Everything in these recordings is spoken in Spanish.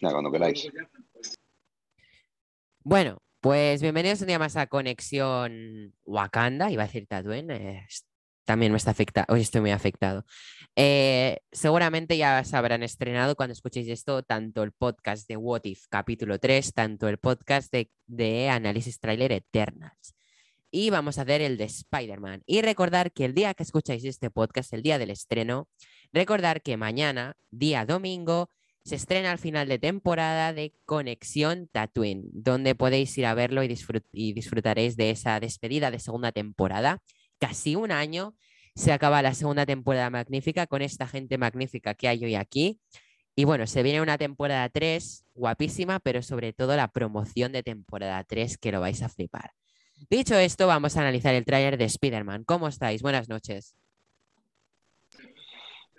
Cuando queráis. Bueno, pues bienvenidos un día más a Conexión Wakanda. Iba a decir Tatooine. eh, también me está afectado. Hoy estoy muy afectado. Eh, seguramente ya se habrán estrenado cuando escuchéis esto tanto el podcast de What If capítulo 3, tanto el podcast de, de análisis trailer Eternals. Y vamos a hacer el de Spider-Man. Y recordar que el día que escucháis este podcast, el día del estreno, recordar que mañana, día domingo, se estrena al final de temporada de Conexión Tatooine, donde podéis ir a verlo y, disfrut- y disfrutaréis de esa despedida de segunda temporada. Casi un año se acaba la segunda temporada magnífica con esta gente magnífica que hay hoy aquí. Y bueno, se viene una temporada 3 guapísima, pero sobre todo la promoción de temporada 3 que lo vais a flipar. Dicho esto, vamos a analizar el tráiler de Spider-Man. ¿Cómo estáis? Buenas noches.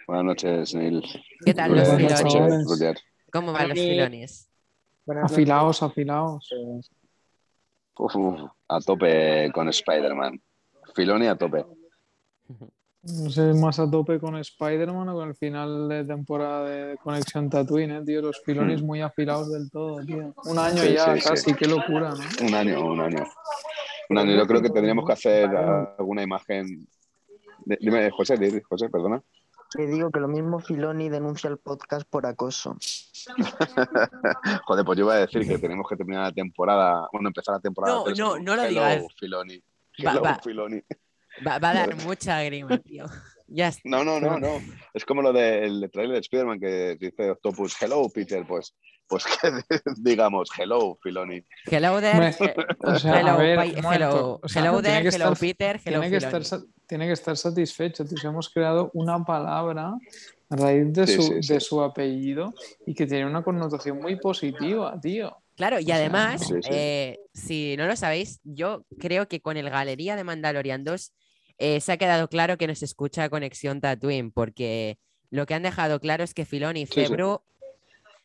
Buenas noches, Neil. ¿Qué tal los Buenas Buenas noches, filones? ¿Cómo van los filones? Afilaos, afilaos. Uf, a tope con Spider-Man. Filoni a tope. No sé más a tope con Spider-Man o con el final de temporada de Conexión Tatooine, eh, tío. Los filones muy afilados del todo, tío. Un año Sí, ya sí, sí. casi, qué locura, ¿no? Un año, un año. Un año. Yo creo que tendríamos que hacer alguna imagen. Dime, José, José, perdona. Que digo que lo mismo Filoni denuncia el podcast por acoso. Joder, pues yo iba a decir que tenemos que terminar la temporada, bueno, empezar la temporada. No, no, no lo Hello, digas. Filoni. Va- Hello, va. Filoni. Va, va a dar mucha grima, tío. Ya está. No, no, no, no. Es como lo del trailer de Spider-Man que dice Octopus, hello, Peter, pues, pues que digamos, hello, Filoni. Hello there. Hombre, O sea, hello, ver, hello, O sea, hello there, hello estar- Peter, hello Tiene que, estar, tiene que estar satisfecho, tío. Si hemos creado una palabra a raíz de, Sí, su, sí, sí. de su apellido y que tiene una connotación muy positiva, tío. Claro, y además, sí, sí. eh, si no lo sabéis, yo creo que con el Galería de Mandalorian 2 eh, se ha quedado claro que nos escucha Conexión Tatooine, porque lo que han dejado claro es que Filoni y Sí, sí. Febru,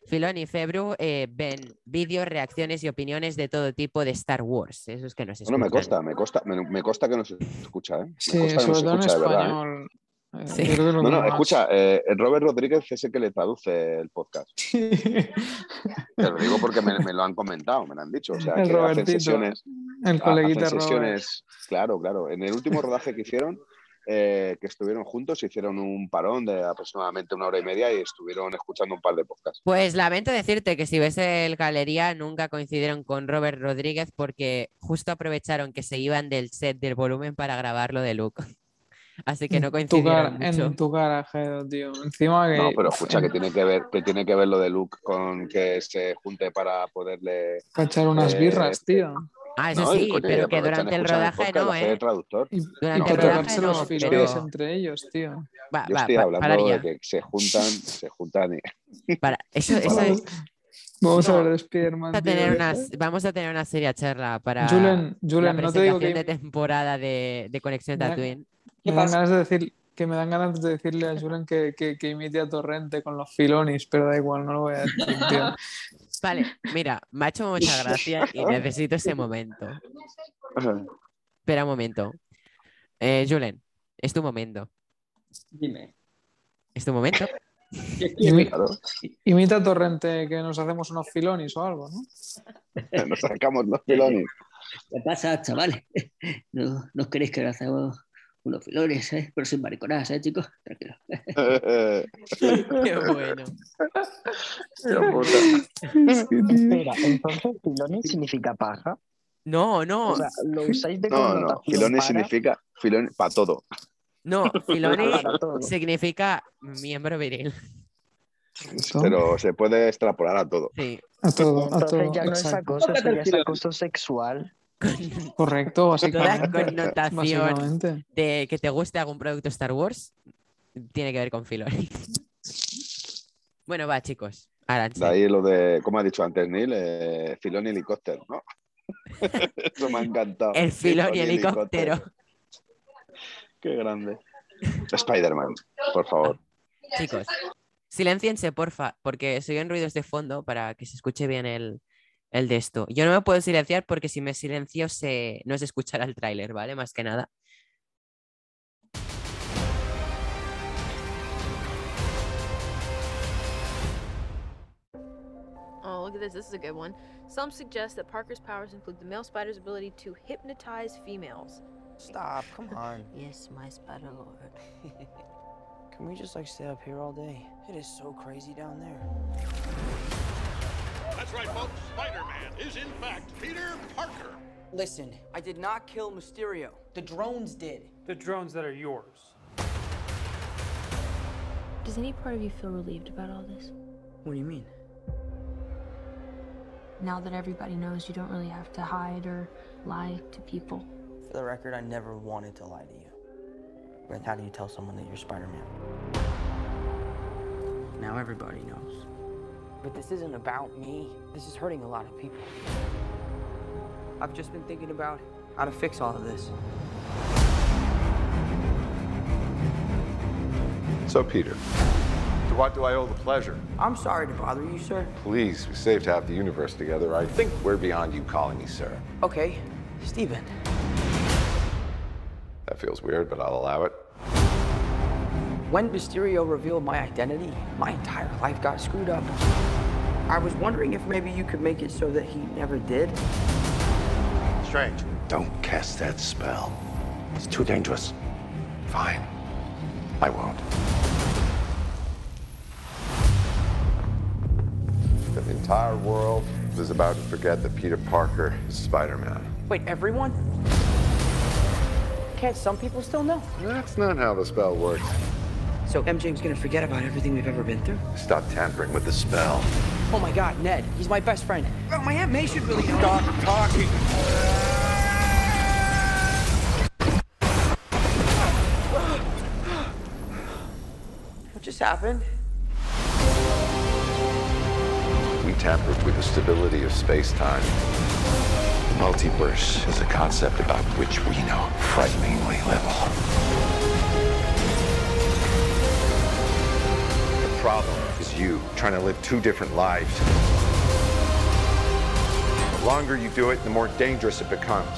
Filoni y Febru eh, ven vídeos, reacciones y opiniones de todo tipo de Star Wars. Eso es que nos Bueno, escuchan. me consta, me consta, me, me consta que nos escucha, ¿eh? Me Sí, que sobre nos todo en escucha, verdad, ¿eh? español. Eh, Sí. No, no, escucha, eh, Robert Rodríguez es el que le traduce el podcast. Te lo digo porque me, me lo han comentado, me lo han dicho. O sea, El que hacen Robertito. sesiones, El coleguita hacen Robert. claro, claro. En el último rodaje que hicieron, eh, que estuvieron juntos, hicieron un parón de aproximadamente una hora y media y estuvieron escuchando un par de podcasts. Pues lamento decirte que si ves el Galería nunca coincidieron con Robert Rodríguez porque justo aprovecharon que se iban del set del volumen para grabarlo de Luke. Así que no tu, coincidieron mucho. en tu cara, Gedo, tío. Encima que. No, pero escucha que tiene que ver, que tiene que ver lo de Luke con que se junte para poderle. Para echar unas eh, birras, tío. Ah, eso No, y, sí, coño, y pero que durante el rodaje podcast, no, ¿eh? el traductor. Y, y Durante para el rodaje los no, filones pero- entre ellos, tío. Va, Yo va, estoy hablando pararía. de que se juntan, se juntan y. Para- Eso, eso Vamos, es- vamos no, a ver de Spider-Man. vamos a tío. tener una, vamos a tener una seria charla para Julen, la Julen, no te digo presentación que de temporada de, de Conexión Me Tatooine. me dan ganas de decir que me dan ganas de decirle a Julen que, que, que imite a Torrente con los filonis, pero da igual, no lo voy a decir, tío. Vale, mira, me ha hecho mucha gracia y necesito ese momento. Espera un momento. Eh, Julen, es tu momento. Dime. ¿Es tu momento? Imita a Torrente que nos hacemos unos filonis o algo, ¿no? nos sacamos los filones. ¿Qué pasa, chavales? No, no queréis que hagamos unos filones, ¿eh? Pero sin mariconadas, ¿eh, chicos? Tranquilo. Qué bueno. Espera, entonces Filoni significa paja. No, no, O sea, lo usáis de No, no, filones para- significa filón para todo. no. Todo. significa miembro viril. Pero se puede extrapolar a todo. Sí. A todo, a Entonces todo. ya no es acoso, eso ya es acoso sexual. Correcto, básicamente. connotación. Básicamente. De que te guste algún producto Star Wars, tiene que ver con Filoni. Bueno, va, chicos. Arancha. De ahí lo de, como ha dicho antes Neil, eh, filón y helicóptero, ¿no? Eso me ha encantado. El Filoni helicóptero. Qué grande. Spider-Man, por favor. Chicos, silenciense, porfa, porque se oyen ruidos de fondo para que se escuche bien el, el de esto. Yo no me puedo silenciar porque si me silencio se, no se escuchará el tráiler, ¿vale? Más que nada. look at this. This is a good one. Some suggest that Parker's powers include the male spider's ability to hypnotize females. Stop, come on. Yes, my spider lord. Can we just like stay up here all day? It is so crazy down there. That's right, folks. Spider-Man is in fact Peter Parker. Listen, I did not kill Mysterio. The drones did. The drones that are yours. Does any part of you feel relieved about all this? What do you mean? Now that everybody knows you don't really have to hide or lie to people. For the record, I never wanted to lie to you. But how do you tell someone that you're Spider-Man? Now everybody knows. But this isn't about me. This is hurting a lot of people. I've just been thinking about how to fix all of this. So, Peter, to what do I owe the pleasure? I'm sorry to bother you, sir. Please, we saved half the universe together. I think we're beyond you calling me sir. Okay, Steven. That feels weird, but I'll allow it. When Mysterio revealed my identity, my entire life got screwed up. I was wondering if maybe you could make it so that he never did. Strange. Don't cast that spell. It's too dangerous. Fine. I won't. The entire world is about to forget that Peter Parker is Spider-Man. Wait, everyone? Can't some people still know? That's not how the spell works. So MJ's gonna forget about everything we've ever been through? Stop tampering with the spell. Oh my god, Ned, he's my best friend. Oh, my Aunt May should really know. Stop talking! What just happened? We tampered with the stability of space-time. The multiverse is a concept about which we know frighteningly little. Problem is you trying to live two different lives. The longer you do it, the more dangerous it becomes.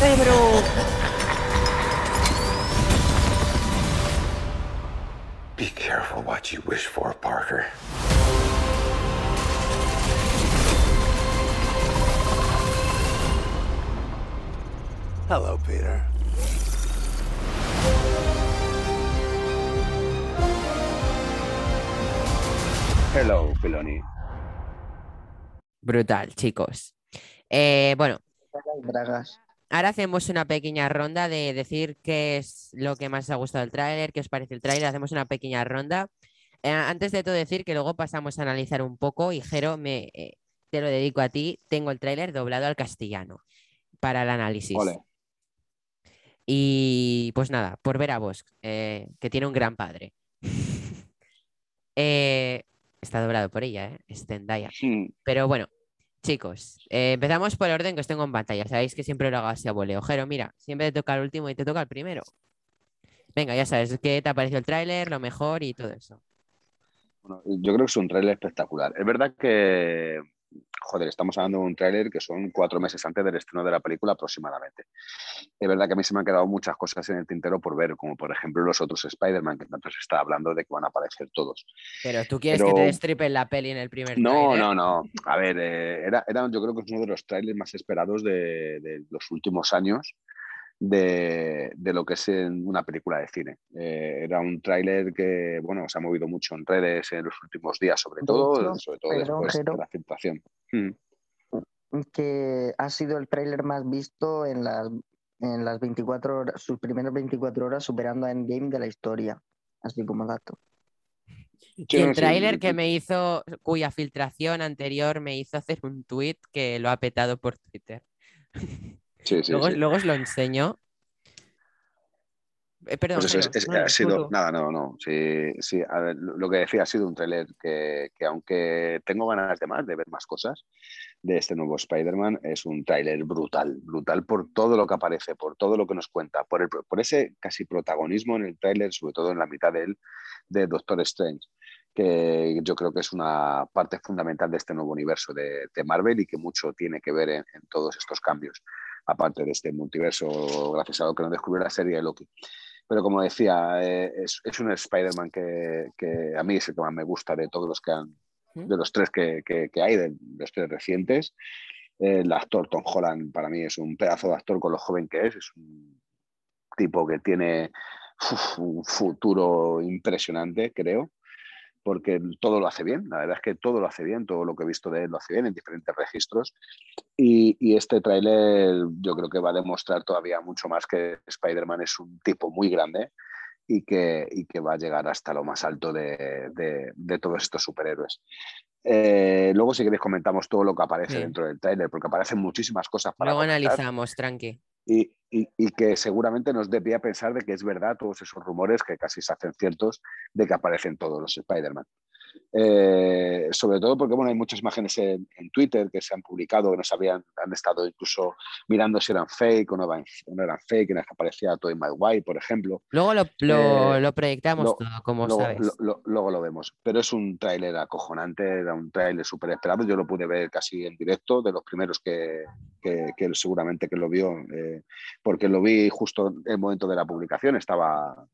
Blame it all. Be careful what you wish for, Parker. Hello, Peter. Hello, Filoni. Brutal, chicos. Eh, bueno, Bragas. ahora hacemos una pequeña ronda de decir qué es lo que más os ha gustado del tráiler, qué os parece el tráiler. Hacemos una pequeña ronda. Eh, antes de todo decir que luego pasamos a analizar un poco y Jero, me, eh, te lo dedico a ti. Tengo el tráiler doblado al castellano para el análisis. Ole. Y pues nada, por ver a vos, eh, que tiene un gran padre. Eh, está doblado por ella, ¿eh? Es Zendaya. Pero bueno, chicos, eh, empezamos por el orden que os tengo en pantalla. Sabéis que siempre lo hago así a voleo. Jero, mira, siempre te toca el último y te toca el primero. Venga, ya sabes, ¿qué te ha parecido el tráiler, lo mejor y todo eso? Bueno, yo creo que es un tráiler espectacular. Es verdad que, joder, estamos hablando de un tráiler que son cuatro meses antes del estreno de la película aproximadamente. Es verdad que a mí se me han quedado muchas cosas en el tintero por ver, como por ejemplo los otros Spider-Man, que tanto se está hablando de que van a aparecer todos. Pero tú quieres Pero- que te destripen la peli en el primer No, tráiler? no, no. A ver, eh, era, era, yo creo que es uno de los trailers más esperados de, de los últimos años de, de lo que es en una película de cine. Eh, era un tráiler que, bueno, se ha movido mucho en redes en los últimos días, sobre De todo, hecho, sobre todo después de la aceptación. Mm. que ha sido el tráiler más visto en las, en las 24 horas, sus primeras 24 horas, superando a Endgame de la historia, así como dato. Y el tráiler que me hizo, cuya filtración anterior me hizo hacer un tweet que lo ha petado por Twitter. Sí, sí, luego, sí. luego os lo enseño. Eh, perdón, Pues eso es- Jero. es- No, ha sido, tú, nada, no, no, sí, sí, a ver, lo que decía ha sido un tráiler que, que aunque tengo ganas de más, de ver más cosas de este nuevo Spider-Man, es un tráiler brutal, brutal por todo lo que aparece, por todo lo que nos cuenta, por, el, por ese casi protagonismo en el tráiler, sobre todo en la mitad de él, de Doctor Strange, que yo creo que es una parte fundamental de este nuevo universo de, de Marvel y que mucho tiene que ver en, en todos estos cambios, aparte de este multiverso, gracias a lo que nos descubrió la serie de Loki. Pero como decía, eh, es, es un Spider-Man que, que a mí es el que más me gusta de todos los que han de los tres que, que- que hay, de los tres recientes. El actor Tom Holland para mí es un pedazo de actor con lo joven que es, es un tipo que tiene uf, un futuro impresionante, creo, porque todo lo hace bien, la verdad es que todo lo hace bien, todo lo que he visto de él lo hace bien en diferentes registros y, y este tráiler yo creo que va a demostrar todavía mucho más que Spider-Man es un tipo muy grande y que, y que va a llegar hasta lo más alto de, de- de todos estos superhéroes. Eh, luego, si queréis, comentamos todo lo que aparece Sí. dentro del tráiler, porque aparecen muchísimas cosas para Luego comentar analizamos, tranqui. Y, que seguramente nos dé pie a pensar de que es verdad todos esos rumores que casi se hacen ciertos de que aparecen todos los Spider-Man. Eh, sobre todo porque bueno, hay muchas imágenes en, en Twitter que se han publicado, que no sabían, han estado incluso mirando si eran fake o no, eran- o no eran fake, en las que aparecía Tobey Maguire, por ejemplo. Luego lo, lo- Eh, lo proyectamos lo- todo, como luego, sabes. luego lo vemos. Pero es un tráiler acojonante, era un tráiler súper esperado. Yo lo pude ver casi en directo, de los primeros que, que- que seguramente que lo vio, eh, porque lo vi justo en el momento de la publicación. Estaba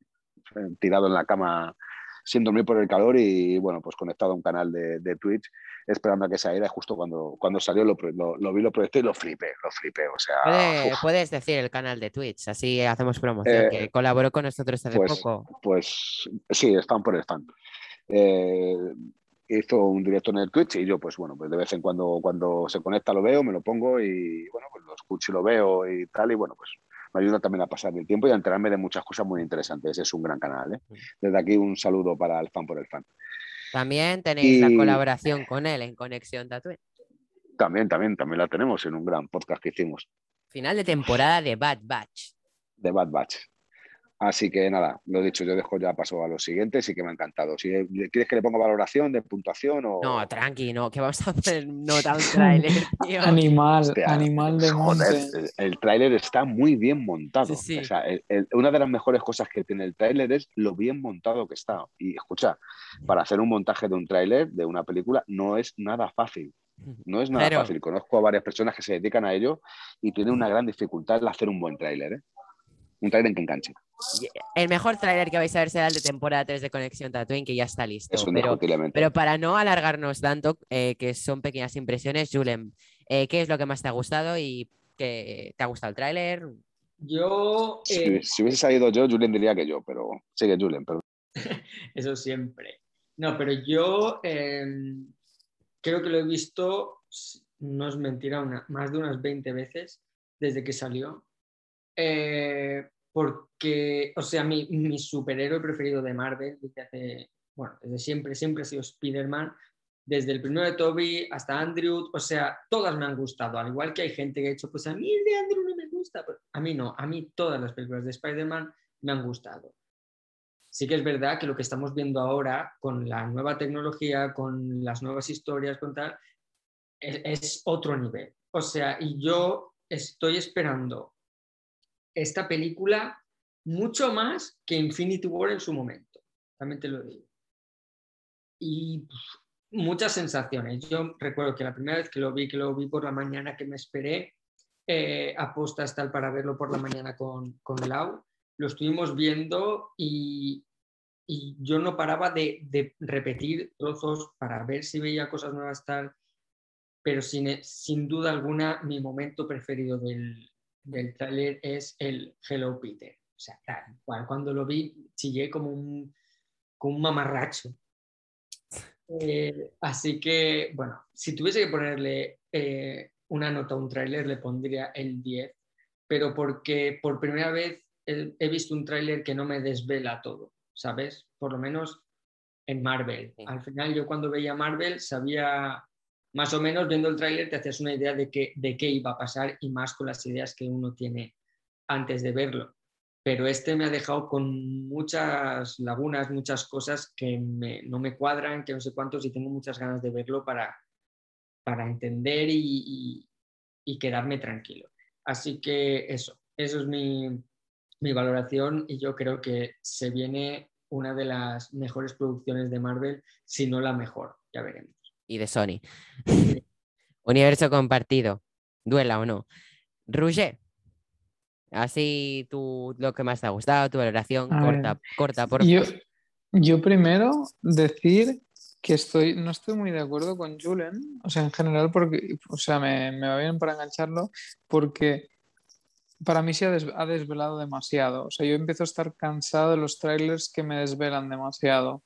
eh, tirado en la cama sin dormir por el calor y bueno, pues conectado a un canal de, de Twitch esperando a que saliera y justo cuando, cuando salió lo, lo, lo vi, lo proyecté y lo flipé, lo flipé. O sea, puedes decir el canal de Twitch, así hacemos promoción, Eh, que colaboró con nosotros hace pues, poco. Pues sí, fan por el fan. Eh, hizo un directo en el Twitch y yo, pues bueno, pues de vez en cuando cuando se conecta lo veo, me lo pongo y bueno, pues lo escucho y lo veo y tal. Y bueno, pues me ayuda también a pasar el tiempo y a enterarme de muchas cosas muy interesantes. Es un gran canal. ¿eh? Desde aquí un saludo para el fan por el fan. También tenéis la colaboración con él en Conexión Tatooine. También, también, también la tenemos en un gran podcast que hicimos Final de temporada de Bad Batch. de Bad Batch. Así que nada, lo dicho, yo dejo ya paso a los siguientes y que me ha encantado. Si quieres que le ponga valoración de puntuación o. No, tranqui, no, que vamos a hacer nota un tráiler, tío. Animal, Hostia, animal de Joder, monte. el, el tráiler está muy bien montado. Sí, sí. O sea, el- el- una de las mejores cosas que tiene el tráiler es lo bien montado que está. Y escucha, para hacer un montaje de un tráiler, de una película, no es nada fácil. No es nada Pero- fácil. Conozco a varias personas que se dedican a ello y tienen una gran dificultad en hacer un buen tráiler. ¿eh? Un tráiler que enganche. El mejor tráiler que vais a ver será el de temporada 3 de Conexión Tatooine, que ya está listo. Eso pero, indiscutiblemente. pero para no alargarnos tanto, eh, que son pequeñas impresiones, Julem, eh, ¿qué es lo que más te ha gustado y que te ha gustado el tráiler? Yo, Si, eh, si hubiese salido yo, Julen diría que yo, pero sigue Julen. Pero... eso siempre. No, pero yo eh, creo que lo he visto, no es mentira, una- más de unas 20 veces desde que salió. Eh, porque, o sea, mi, mi superhéroe preferido de Marvel desde hace, bueno, desde siempre, siempre ha sido Spider-Man. Desde el primero de Toby hasta Andrew, o sea, todas me han gustado. Al igual que hay gente que ha dicho, pues a mí el de Andrew no me gusta. pero a mí no, a mí todas las películas de Spider-Man me han gustado. Sí que es verdad que lo que estamos viendo ahora con la nueva tecnología, con las nuevas historias, con tal, es, es otro nivel. O sea, y yo estoy esperando esta película mucho más que Infinity War en su momento. También te lo digo. Y pff, muchas sensaciones. Yo recuerdo que la primera vez que lo vi, que lo vi por la mañana, que me esperé eh, a postas tal para verlo por la mañana con, con Lau, lo estuvimos viendo y, y yo no paraba de, de repetir trozos para ver si veía cosas nuevas tal, pero sin, sin duda alguna mi momento preferido del, del tráiler es el Hello Peter. O sea, tal cual, cuando lo vi chillé como un, como un mamarracho. Eh, así que, bueno, si tuviese que ponerle eh, una nota a un tráiler, le pondría el 10, pero porque por primera vez he, he visto un tráiler que no me desvela todo, ¿sabes? Por lo menos en Marvel. Al final yo cuando veía Marvel sabía más o menos viendo el tráiler te hacías una idea de, qué de qué iba a pasar y más con las ideas que uno tiene antes de verlo. Pero este me ha dejado con muchas lagunas, muchas cosas que no me cuadran, que no sé cuántos, y tengo muchas ganas de verlo para, para entender y, y- y quedarme tranquilo. Así que eso, eso es mi, mi valoración y yo creo que se viene una de las mejores producciones de Marvel, si no la mejor, ya veremos. Y de Sony. Universo compartido, duela o no. Roger, así tú lo que más te ha gustado, tu valoración, A corta, ver, corta, por Yo, yo primero decir que estoy, no estoy muy de acuerdo con Julen, o sea, en general, porque, o sea, me, me va bien para engancharlo, porque para mí se ha, des- ha desvelado demasiado. O sea, yo empiezo a estar cansado de los trailers que me desvelan demasiado.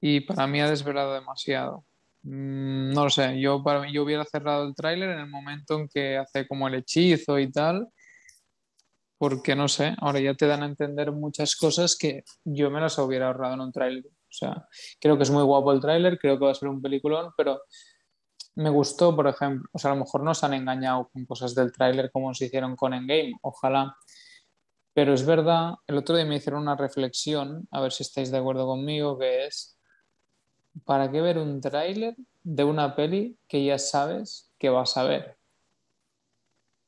Y para mí ha desvelado demasiado. Mm, no lo sé, yo, yo hubiera cerrado el tráiler en el momento en que hace como el hechizo y tal, porque no sé, ahora ya te dan a entender muchas cosas que yo me las hubiera ahorrado en un tráiler. O sea, creo que es muy guapo el tráiler, creo que va a ser un peliculón, pero me gustó, por ejemplo, o sea, a lo mejor nos han engañado con cosas del tráiler como se hicieron con Endgame, ojalá. Pero es verdad, el otro día me hicieron una reflexión, a ver si estáis de acuerdo conmigo, que es, ¿para qué ver un tráiler de una peli que ya sabes que vas a ver?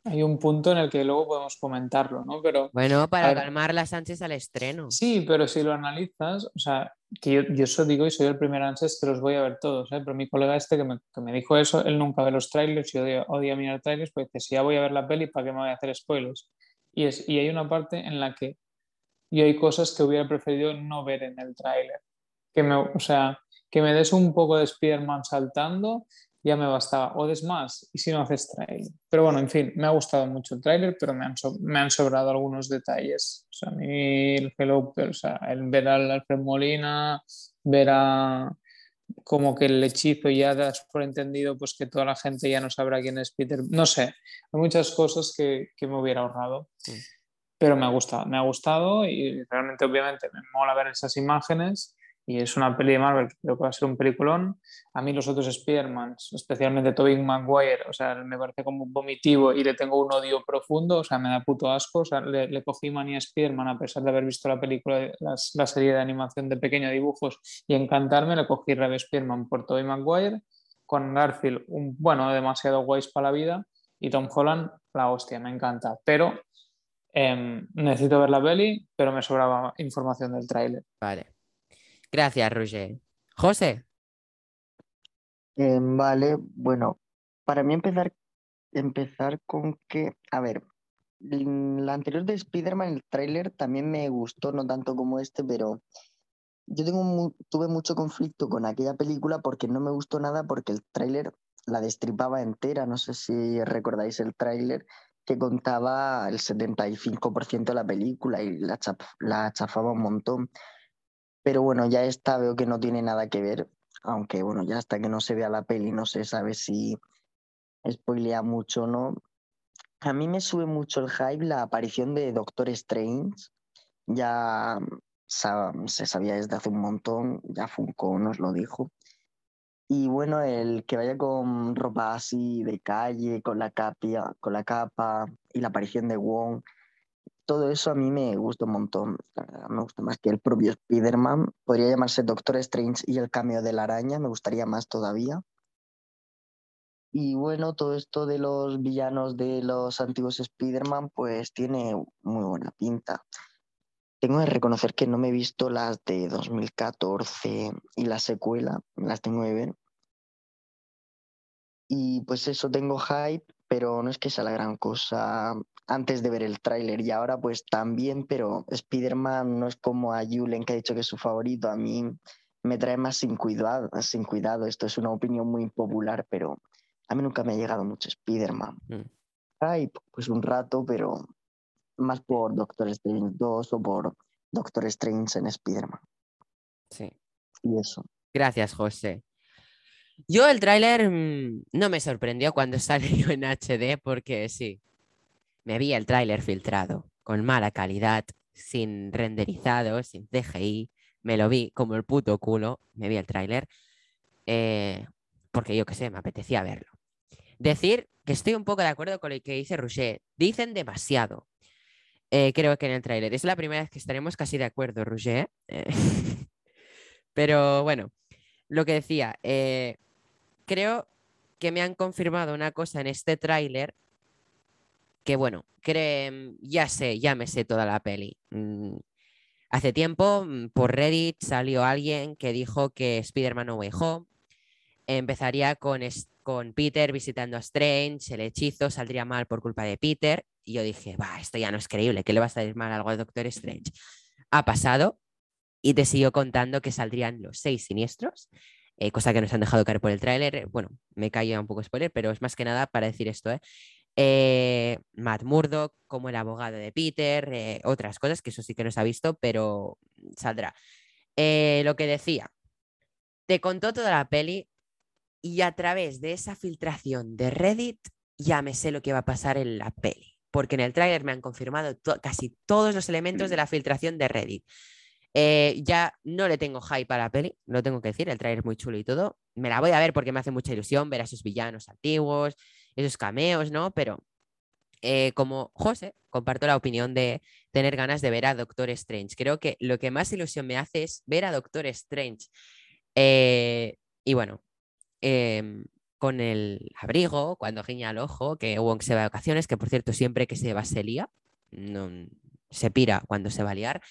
Hay un punto en el que luego podemos comentarlo, ¿no? Pero Bueno, para ver, calmar las ansias al estreno. Sí, pero si lo analizas, o sea, que yo, yo eso digo y soy el primer ansias que los voy a ver todos, ¿eh? Pero mi colega este que me, que me dijo eso, él nunca ve los trailers y odia, odia mirar trailers, pues dice, si ya voy a ver la peli, ¿para qué me voy a hacer spoilers? Y, es, y hay una parte en la que yo hay cosas que hubiera preferido no ver en el tráiler. Que me, o sea, que me des un poco de Spider-Man saltando, ya me bastaba. O des más, y si no haces tráiler. Pero bueno, en fin, me ha gustado mucho el tráiler, pero me han, so- me han sobrado algunos detalles. O sea, a mí el Hello, o sea, el ver al Alfred Molina, ver a como que el hechizo ya das por entendido, pues que toda la gente ya no sabrá quién es Peter. No sé, hay muchas cosas que, que me hubiera ahorrado. Pero me ha gustado, me ha gustado y realmente obviamente me mola ver esas imágenes y es una peli de Marvel creo que va a ser un peliculón. A mí los otros Spider-Man, especialmente Tobey Maguire, o sea, me parece como vomitivo y le tengo un odio profundo, o sea, me da puto asco, o sea, le, le cogí manía a Spider-Man a pesar de haber visto la película, las- la, serie de animación de pequeño dibujos y encantarme, le cogí Rebe Spider-Man por Tobey Maguire, con Garfield, un, bueno, demasiado guays para la vida y Tom Holland, la hostia, me encanta, pero em, necesito ver la peli, pero me sobraba información del tráiler. Vale. Gracias, Roger. José, Eh, vale, bueno, para mí empezar, empezar con que, a ver, la anterior de Spider-Man, el tráiler también me gustó, no tanto como este, pero yo tengo tuve mucho conflicto con aquella película porque no me gustó nada porque el tráiler la destripaba entera, no sé si recordáis el tráiler que contaba el 75% de la película y la, chaf- la chafaba un montón. Pero bueno, ya esta veo que no tiene nada que ver, aunque bueno, ya hasta que no se vea la peli no se sabe si spoilea mucho o no. A mí me sube mucho el hype la aparición de Doctor Strange. Ya sa- se sabía desde hace un montón, ya Funko nos lo dijo. Y bueno, el que vaya con ropa así de calle, con la capia, con la capa y la aparición de Wong, todo eso a mí me gusta un montón. Me gusta más que el propio Spider-Man. Podría llamarse Doctor Strange y el cameo de la araña, me gustaría más todavía. Y bueno, todo esto de los villanos de los antiguos Spider-Man, pues tiene muy buena pinta. Tengo que reconocer que no me he visto las de 2014 y la secuela, las tengo que ver. Y pues eso, tengo hype, pero no es que sea la gran cosa antes de ver el tráiler. Y ahora pues también, pero Spider-Man no es como a Julen que ha dicho que es su favorito. A mí me trae más sin cuidado, sin cuidado. Esto es una opinión muy impopular, pero a mí nunca me ha llegado mucho Spider-Man. Mm. Hype, pues un rato, pero más por Doctor Strange 2 o por Doctor Strange en Spider-Man. sí. Y eso. Gracias, José. Yo el tráiler mm, no me sorprendió cuando salió en HD porque sí, me vi el tráiler filtrado, con mala calidad, sin renderizado, sin CGI, me lo vi como el puto culo, me vi el tráiler, eh, porque yo qué sé, me apetecía verlo. Decir que estoy un poco de acuerdo con lo que dice Roger, dicen demasiado. eh, creo que en el tráiler. Es la primera vez que estaremos casi de acuerdo, Roger. eh, Pero bueno, lo que decía, creo que me han confirmado una cosa en este tráiler que bueno, ya sé, ya me sé toda la peli. Mm, Hace tiempo mm, por Reddit salió alguien que dijo que Spider-Man No Way Home empezaría con, con Peter visitando a Strange, el hechizo saldría mal por culpa de Peter y yo dije, va, esto ya no es creíble, ¿qué le va a salir mal algo a Doctor Strange? Ha pasado y te sigo contando que saldrían los seis siniestros eh, cosa que nos han dejado caer por el tráiler. Bueno, me caía un poco spoiler, pero es más que nada para decir esto, ¿eh? Eh, Matt Murdock como el abogado de Peter, eh, otras cosas que eso sí que no se ha visto, pero saldrá. Eh, lo que decía, te contó toda la peli y a través de esa filtración de Reddit ya me sé lo que va a pasar en la peli, porque en el tráiler me han confirmado to- casi todos los elementos de la filtración de Reddit. Eh, ya no le tengo hype a la peli, lo tengo que decir, el tráiler es muy chulo y todo. Me la voy a ver porque me hace mucha ilusión ver a esos villanos antiguos, esos cameos, ¿no? Pero eh, como José, comparto la opinión de tener ganas de ver a Doctor Strange. Creo que lo que más ilusión me hace es ver a Doctor Strange. Eh, y bueno, em, con el abrigo, cuando guiña el ojo, que Wong se va de vacaciones, que por cierto, siempre que se va se lía, no, se pira cuando se va a liar.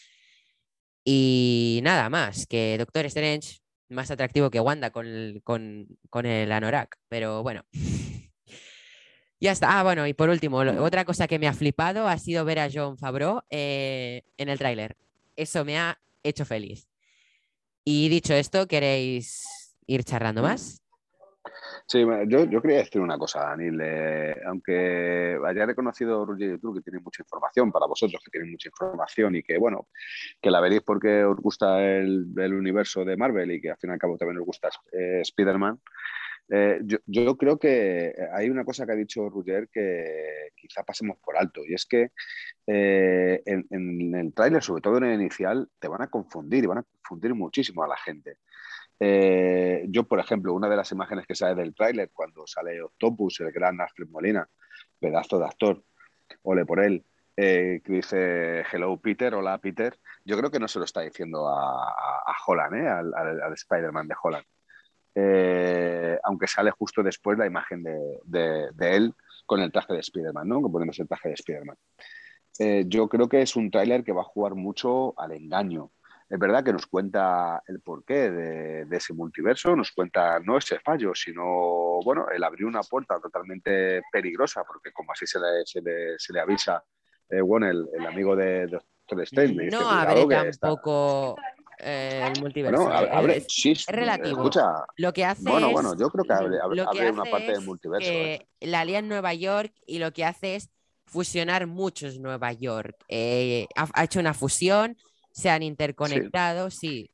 Y nada más, que Doctor Strange más atractivo que Wanda con el, con, con el anorak, pero bueno. Ya está. Ah, bueno, y por último, otra cosa que me ha flipado ha sido ver a John Favreau eh, en el tráiler. Eso me ha hecho feliz. Y dicho esto, ¿queréis ir charlando más? Sí, yo, yo quería decir una cosa, Daniel. aunque haya reconocido Roger y tú que tienen mucha información para vosotros, que tienen mucha información y que, bueno, que la veréis porque os gusta el, el universo de Marvel y que al fin y al cabo también os gusta eh, Spider-Man, eh, yo, yo creo que hay una cosa que ha dicho Roger que quizá pasemos por alto y es que eh, en, el tráiler, sobre todo en el inicial, te van a confundir y van a confundir muchísimo a la gente. Eh, yo, por ejemplo, una de las imágenes que sale del tráiler, cuando sale Octopus, el gran Alfred Molina, pedazo de actor, ole por él, eh, que dice Hello Peter, hola Peter, yo creo que no se lo está diciendo a Holland, ¿eh? al, al- al Spider-Man de Holland. Eh, aunque sale justo después la imagen de, de- de él con el traje de Spider-Man, ¿no? Que ponemos el traje de Spider-Man. Eh, yo creo que es un tráiler que va a jugar mucho al engaño. Es verdad que nos cuenta el porqué de, de ese multiverso, nos cuenta no ese fallo, sino bueno, el abrir una puerta totalmente peligrosa, porque como así se le, se le, se le avisa eh, bueno, el, el amigo de Doctor Strange. No "Cuidado abre que está-". Tampoco eh, el multiverso. Bueno, abre, eh, es, sí, es relativo. Escucha, Lo que hace bueno, es- bueno, yo creo que abre, abre- lo que abre una parte del multiverso. ¿eh? la lía en Nueva York y lo que hace es fusionar muchos Nueva York. Eh, ha, ha hecho una fusión, se han interconectado, sí,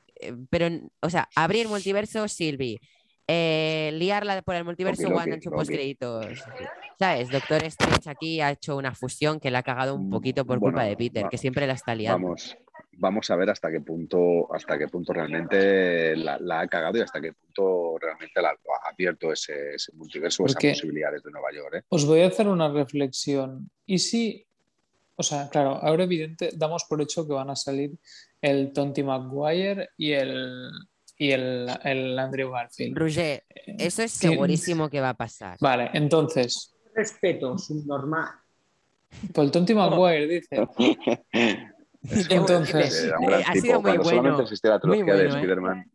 pero, o sea, abrir multiverso, Sylvie. Liarla por el multiverso, Wanda en sus postcréditos. ¿Sabes? Doctor Strange aquí ha hecho una fusión que la ha cagado un poquito por culpa Mm, de Peter, va- que siempre la está liando. Vamos, vamos a ver hasta qué punto, hasta qué punto realmente la, la ha cagado y hasta qué punto realmente la, lo ha abierto ese, ese multiverso, esas posibilidades de Nueva York. ¿eh? Os voy a hacer una reflexión. ¿Y si, o sea, claro, ahora evidente, damos por hecho que van a salir el Tonty Maguire y el, y el, el Andrew Garfield? Roger, eso es segurísimo que va a pasar. Vale, entonces, Respeto, subnormal. por el Tonty Maguire dice. Entonces, Era un Eh, gran ha tipo. sido muy Cuando bueno, solamente existía la trilogía de bueno, ¿eh? Spider-Man,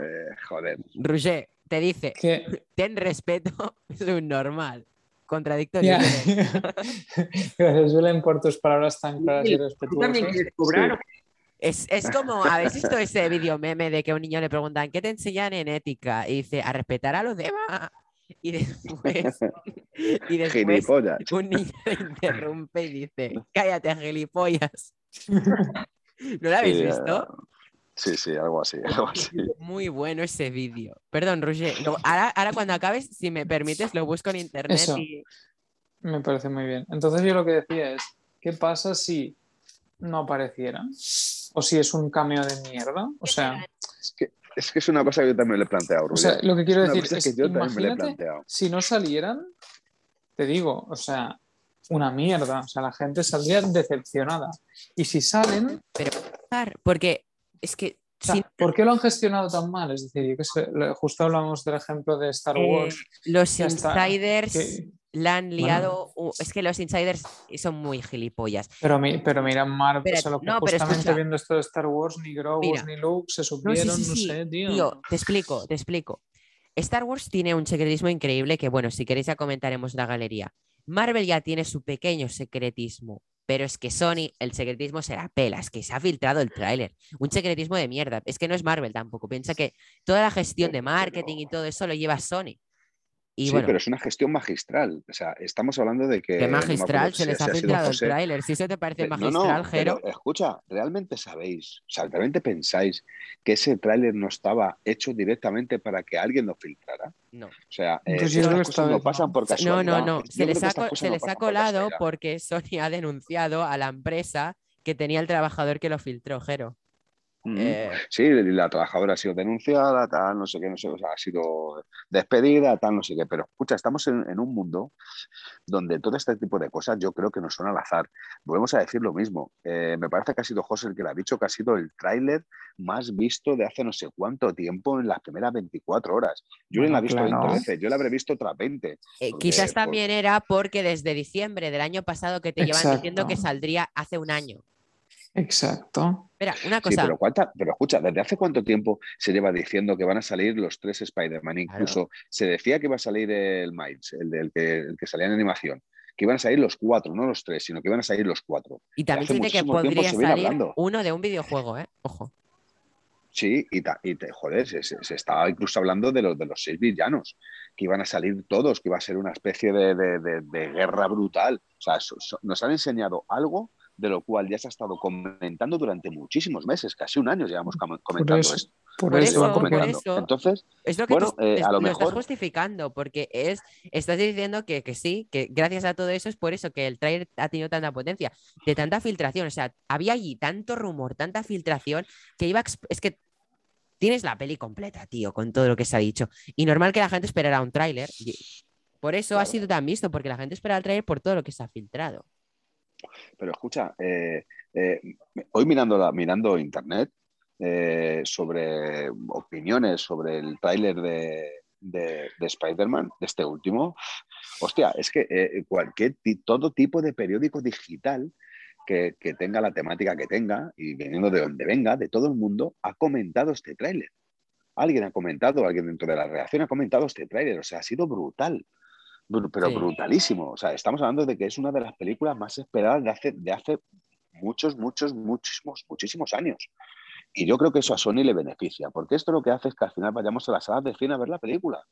eh, joder. Roger, te dice, que ten respeto, es un normal. Contradictorio. Pero- Gracias, Belén, por tus palabras tan claras y ¿Tú también respetuosas. quieres cobrar? Es, es como, ¿habéis visto ese video meme de que a un niño le preguntan ¿qué te enseñan en ética? Y dice, a respetar a los demás. Y después, y después Gilipollas. un niño le interrumpe y dice, cállate, gilipollas. ¿No lo habéis Sí, visto? eh, Sí, sí, algo así, algo así. Muy bueno ese vídeo. Perdón, Roger. lo- ahora, ahora cuando acabes, si me permites, lo busco en internet Eso. y... Me parece muy bien. Entonces yo lo que decía es, ¿qué pasa si no apareciera? ¿O si es un cameo de mierda? O sea, Es que, es que es una cosa que yo también le he planteado, o sea lo que quiero Es una decir cosa es, que yo también me le he planteado. si no salieran, te digo, o sea, una mierda. O sea, la gente saldría decepcionada. Y si salen, Porque es que... o sea, si- ¿por qué lo han gestionado tan mal? Es decir, yo que sé, justo hablamos del ejemplo de Star Eh, Wars. los insiders que- la han liado. es que los insiders son muy gilipollas. Pero, mi- pero mira, Marvel, Espera, o sea, lo que no, pero justamente viendo esto de Star Wars, ni Grogu ni Luke se No, sí, subieron, sí, no, sé, tío. tío, te explico, te explico. Star Wars tiene un secretismo increíble que, bueno, si queréis ya comentaremos la galería. Marvel ya tiene su pequeño secretismo Pero es que Sony, el secretismo se la pela, es que se ha filtrado el tráiler. Un secretismo de mierda. Es que no es Marvel tampoco. Piensa que toda la gestión de marketing y todo eso lo lleva Sony. Y sí, bueno, pero es una gestión magistral. O sea, estamos hablando de que. no acuerdo magistral, se les si ha filtrado el José, tráiler. Si eso te parece no, magistral, no, Jero. pero escucha, ¿realmente sabéis, o sea, realmente pensáis que ese tráiler no estaba hecho directamente para que alguien lo filtrara? No. O sea, eh, Pues estas que cosas no pasan no. por Se- No, casualidad. no, no. Yo Se les que ha, se no les ha colado porque Sony ha denunciado a la empresa que tenía el trabajador que lo filtró, Jero. Eh, Sí, la trabajadora ha sido denunciada, tal, no sé qué, no sé, o sea, ha sido despedida, tal, no sé qué. Pero escucha, estamos en, en un mundo donde todo este tipo de cosas yo creo que no son al azar. Volvemos a decir lo mismo. Eh, me parece que ha sido José el que lo ha dicho, que ha sido el tráiler más visto de hace no sé cuánto tiempo en las primeras 24 horas. Yo Bueno, la he visto claro. 20 veces, yo la habré visto otras 20. eh, Porque, quizás por- también era porque desde diciembre del año pasado que te llevan diciendo que saldría hace un año. Exacto. Una Sí, pero, cuánta, pero escucha, ¿desde hace cuánto tiempo se lleva diciendo que van a salir los tres Spider-Man? Incluso se decía que iba a salir el Miles, el, del que, el que salía en animación, que iban a salir los cuatro, no los tres, sino que iban a salir los cuatro. Y también dice que podría salir hablando. uno de un videojuego, ¿eh? Ojo. Sí, y, ta- y te- joder, se, se- se estaba incluso hablando de los, de los seis villanos, que iban a salir todos, que iba a ser una especie de, de- de- de guerra brutal. O sea, so- so- nos han enseñado algo de lo cual ya se ha estado comentando durante muchísimos meses, casi un año llevamos com- comentando eso, esto. por Por eso, Llevan por comentando. eso. Entonces, Es lo que bueno, eh, a lo estás mejor justificando, porque es, estás diciendo que, que sí, que gracias a todo eso es por eso que el trailer ha tenido tanta potencia, de tanta filtración. O sea, había allí tanto rumor, tanta filtración, que iba a es que tienes la peli completa, tío, con todo lo que se ha dicho. Y normal que la gente esperara un tráiler. Por eso ha sido tan visto, porque la gente espera el tráiler por todo lo que se ha filtrado. Pero escucha, eh, eh, hoy mirando, mirando internet eh, sobre opiniones sobre el tráiler de, de- de Spider-Man, de este último, hostia, es que cualquier todo tipo de periódico digital que, que tenga la temática que tenga y viniendo de donde venga, de todo el mundo, ha comentado este tráiler. Alguien ha comentado, alguien dentro de la redacción ha comentado este tráiler, o sea, ha sido brutal. Pero Sí. brutalísimo. O sea, estamos hablando de que es una de las películas más esperadas de hace, de hace muchos, muchos, muchísimos, muchísimos años. Y yo creo que eso a Sony le beneficia, porque esto lo que hace es que al final vayamos a las salas de cine a ver la película.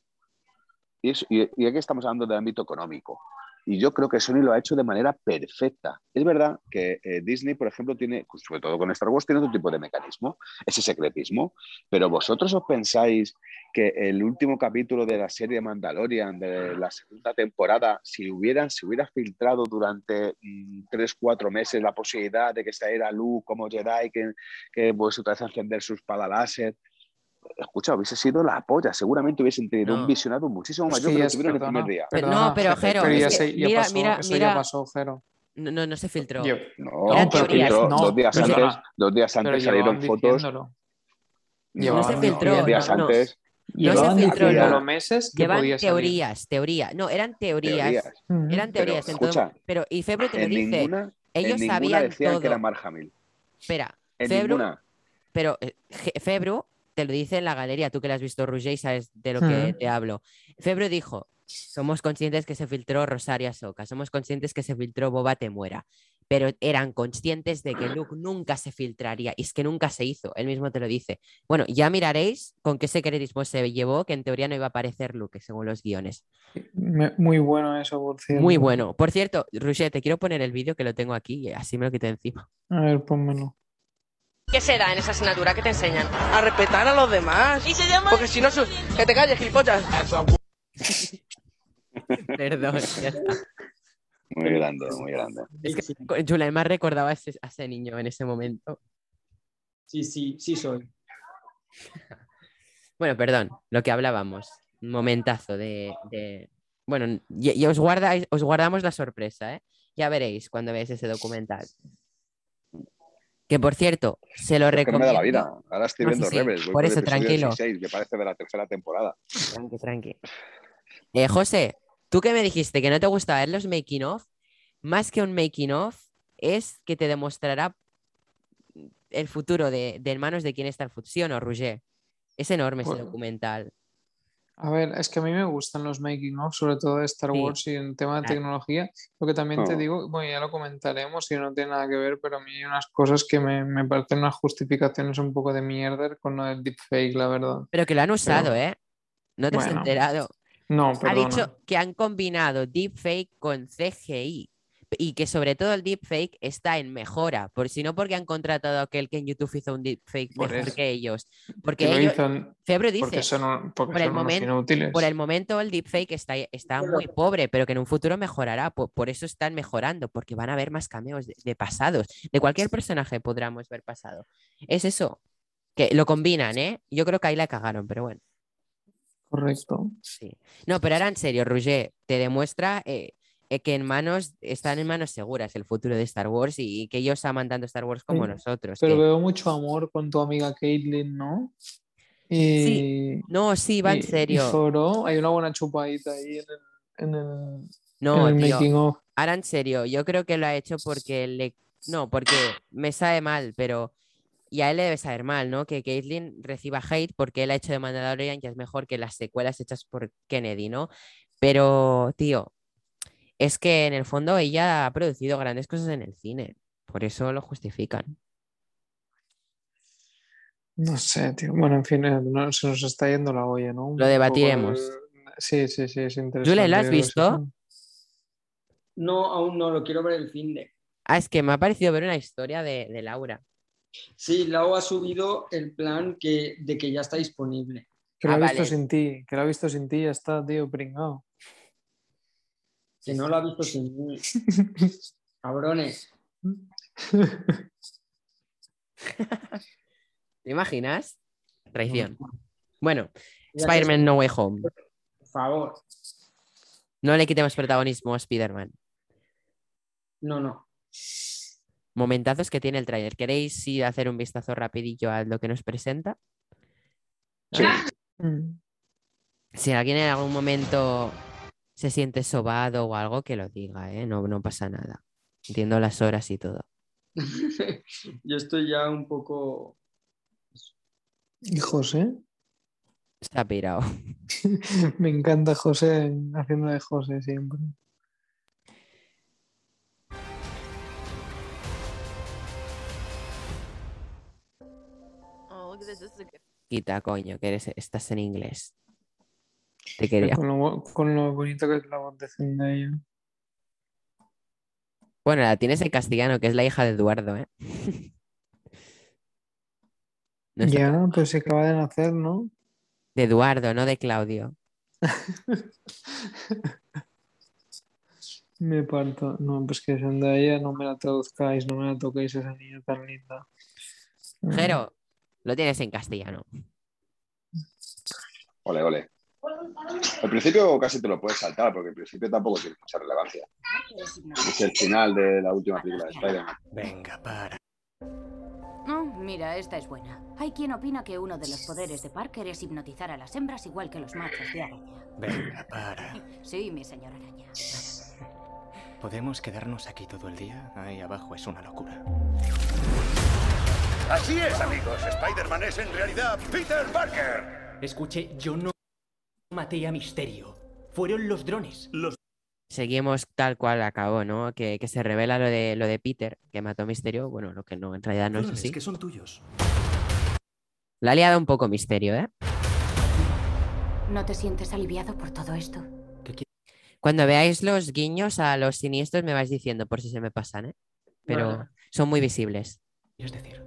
Y, es- y- y aquí estamos hablando del ámbito económico. Y yo creo que Sony lo ha hecho de manera perfecta. Es verdad que eh, Disney, por ejemplo, tiene, pues, sobre todo con Star Wars, tiene otro tipo de mecanismo, ese secretismo. Pero vosotros os pensáis que el último capítulo de la serie Mandalorian, de la segunda temporada, si hubieran, si hubiera filtrado durante mm, tres, cuatro meses la posibilidad de que saliera Luke como Jedi, que, que pues otra vez encender su espada láser, escucha, hubiese sido la polla. Seguramente hubiesen tenido No. un visionado muchísimo mayor que es- tuvieron el perdona, primer día. Pero perdona, no, pero, Jero, pero es ya, que se- ya mira, pasó, mira, eso mira- ya pasó, Jero. No, no, no se filtró. Yo- No, pero teorías. filtró No, dos días perdona. antes, dos días pero antes salieron fotos. No se filtró, dos días no, no. antes. No se filtró, no. meses que Llevan teorías, teoría. No, eran teorías. Teorías. Eran Pero, teorías. en todo- escucha, pero, y Febro te lo dice. ninguna, ellos en sabían decían todo. que era Mark Hamill. Espera, En ninguna. pero eh, Febro te lo dice en la galería, tú que le has visto Roger y sabes de lo que te hablo. Febro dijo, somos conscientes que se filtró Rosaria Soca, somos conscientes que se filtró Boba Te Muera, pero eran conscientes de que Luke nunca se filtraría y es que nunca se hizo, él mismo te lo dice. Bueno, ya miraréis con qué secretismo se llevó, que en teoría no iba a aparecer Luke, según los guiones. Muy bueno eso, por cierto. Muy bueno. Por cierto, Roger, te quiero poner el vídeo que lo tengo aquí, y así me lo quito encima. A ver, pónmelo. ¿Qué se da en esa asignatura? ¿Qué te enseñan? A respetar a los demás. ¿Y se llama? Porque si no, su- que te calles, gilipollas. Perdón, ya está. Muy grande, muy grande. Es que más recordaba a ese, a ese niño en ese momento. Sí, sí, sí soy. Bueno, perdón, lo que hablábamos. Un momentazo de. de- Bueno, y, y os, guardáis, os guardamos la sorpresa, ¿eh? Ya veréis cuando veáis ese documental. Que por cierto, se lo Es que no me recomiendo. da la vida. Ahora estoy No, viendo sí, sí, Rebels. voy por eso, tranquilo. 16, que parece de la tercera temporada. Tranqui, tranqui. Eh, José, tú que me dijiste que no te gustaba ver los making of, más que un making of, es que te demostrará el futuro de, de en manos de quién está el futuro. ¿Sí o no, Roger? Es enorme ese documental. A ver, es que a mí me gustan los making of, sobre todo de Star Sí. Wars y en tema de Claro. tecnología. Lo que también te Oh. digo, bueno, ya lo comentaremos y no tiene nada que ver, pero a mí hay unas cosas que me, me parecen unas justificaciones un poco de mierda con lo del deepfake, la verdad. Pero que lo han usado, Pero- ¿eh? ¿No te has enterado? No, Ha perdona. dicho que han combinado deepfake con CGI y que sobre todo el deepfake está en mejora, por si no porque han contratado a aquel que en YouTube hizo un deepfake Por mejor eso. que ellos. Que Porque lo ellos, dicen Febro porque dice, son, un- porque por el son momento- inútiles. por el momento el deepfake está, está muy pobre, pero que en un futuro mejorará. Por, por eso están mejorando, porque van a haber más cameos de, de pasados. De cualquier personaje podremos ver pasado. Es eso, que lo combinan, ¿eh? Yo creo que ahí la cagaron, pero bueno. Correcto. Sí. No, pero ahora en serio, Roger, te demuestra eh, que en manos, están en manos seguras el futuro de Star Wars y, y que ellos aman tanto Star Wars como Sí, nosotros. Pero que- veo mucho amor con tu amiga Caitlyn, ¿no? Y, No, sí, va y- en y serio. Zoro, hay una buena chupadita ahí en el, en el, No, en el tío, making of. ahora en serio, yo creo que lo ha hecho porque le... No, porque me sabe mal, pero... Y a él le debe saber mal, ¿no? Que Caitlyn reciba hate porque él ha hecho de Mandalorian que es mejor que las secuelas hechas por Kennedy, ¿no? Pero, tío, es que en el fondo ella ha producido grandes cosas en el cine. Por eso lo justifican. No sé, tío. Bueno, en fin, eh, no- se nos está yendo la olla, ¿no? Un Lo debatiremos. Sí, sí, sí, es interesante. Julen, ¿lo has visto? No, aún no, lo quiero ver el fin de. Ah, es que me ha parecido ver una historia de, de Laura. Sí, Lau ha subido el plan que, de que ya está disponible. Que lo Ah, ha visto vale. sin ti, que lo ha visto sin ti, ya está, tío, pringao. Que no lo ha visto sin mí. Cabrones. ¿Te imaginas? Traición. Bueno, Spider-Man No Way Home. Por favor. No le quitemos protagonismo a Spider-Man. No, no. Momentazos que tiene el tráiler. ¿Queréis ir a hacer un vistazo rapidillo a lo que nos presenta? Sí. Si alguien en algún momento se siente sobado o algo, que lo diga, ¿eh? No, no pasa nada. Entiendo las horas y todo. Yo estoy ya un poco. Y José, Está pirado. me encanta José haciendo de José siempre. Oh. Quita, coño, que eres, estás en inglés. Te quería. Con lo, bo- con lo bonito que es la voz de Zendaya. Bueno, la tienes en castellano, que es la hija de Eduardo, ¿eh? No Ya, tan pues se acaba de nacer, ¿no? De Eduardo, no de Claudio. Me parto. No, pues que Zendaya no me la traduzcáis, no me la toquéis esa niña tan linda. Jero, lo tienes en castellano. Ole, ole. Al principio casi te lo puedes saltar, porque al principio tampoco tiene mucha relevancia. Es el final de la última película de Spider-Man. Venga, para. Oh, mira, esta es buena. Hay quien opina que uno de los poderes de Parker es hipnotizar a las hembras igual que los machos de araña. Venga, para. Sí, mi señor araña. ¿Podemos quedarnos aquí todo el día? Ahí abajo es una locura. Así es, amigos. Spider-Man es en realidad Peter Parker. Escuche, yo no maté a Misterio. Fueron los drones. Los Seguimos tal cual acabó, ¿no? Que, que se revela lo de, lo de Peter, que mató a Misterio. Bueno, lo que no, en realidad no es así. que son tuyos. La ha liado un poco Misterio, ¿eh? ¿No te sientes aliviado por todo esto? Cuando veáis los guiños a los siniestros me vais diciendo por si se me pasan, ¿eh? Pero son muy visibles. Es decir,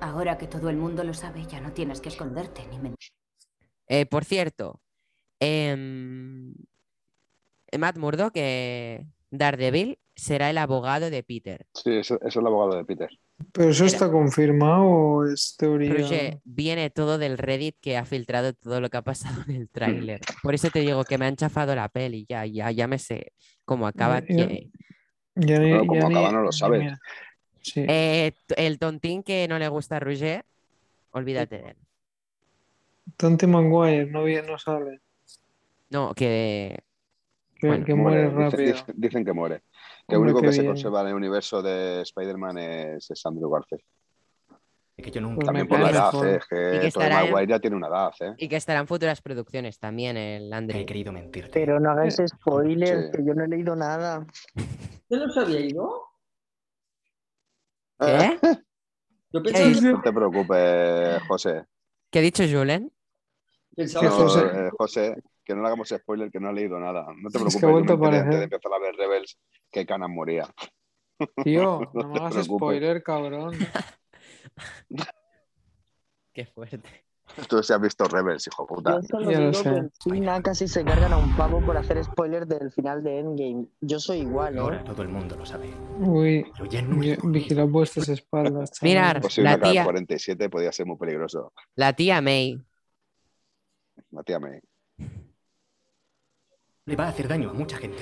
Ahora que todo el mundo lo sabe, ya no tienes que esconderte ni mentir. Eh, por cierto, em, Matt Murdock, que Daredevil, será el abogado de Peter. Sí, eso, eso es el abogado de Peter. ¿Pero eso está confirmado o es teoría? Roger, viene todo del Reddit que ha filtrado todo lo que ha pasado en el tráiler. Por eso te digo que me han chafado la peli, ya, ya, ya me sé cómo acaba. Ya- que- Ya ni- acaba no lo sabes. Sí. Eh, el tontín que no le gusta a Roger, olvídate de él. Tonty Maguire no, vi- no sale. No, que Que, Bueno, que muere Dicen- rápido. Dicen, dicen que muere. Que el Hombre, único qué que se bien. conserva en el universo de Spider-Man es, es Andrew Garfield. Que yo nunca... Pues También por la edad, eh, Y que, que estará en- Maguire ya tiene una edad, ¿eh? Y que estarán futuras producciones también, el Andrew. He querido mentirte. Pero no hagáis spoilers, Sí. que yo no he leído nada. ¿Yo no se había ido? ¿Qué? Yo ¿Qué pensaba dices? que No te preocupes, José. ¿Qué ha dicho Julen? Pensaba No, que- José. eh, José, que no le hagamos spoiler, que no ha leído nada. No te Es preocupes, que ha yo vuelto me antes de empezar a ver Rebels que Canan moría. Tío, No no me hagas preocupes. spoiler, cabrón. Qué fuerte. Tú se has visto Rebels, hijo de puta. Yo solo digo sé. que en China casi se cargan a un pavo por hacer spoilers del final de Endgame. Yo soy igual, Ahora ¿eh? todo el mundo lo sabe. Uy, no es vigilad vuestras espaldas. Mirar. La tía- K-47 podía ser muy peligroso. La tía May. May. Le va a hacer daño a mucha gente.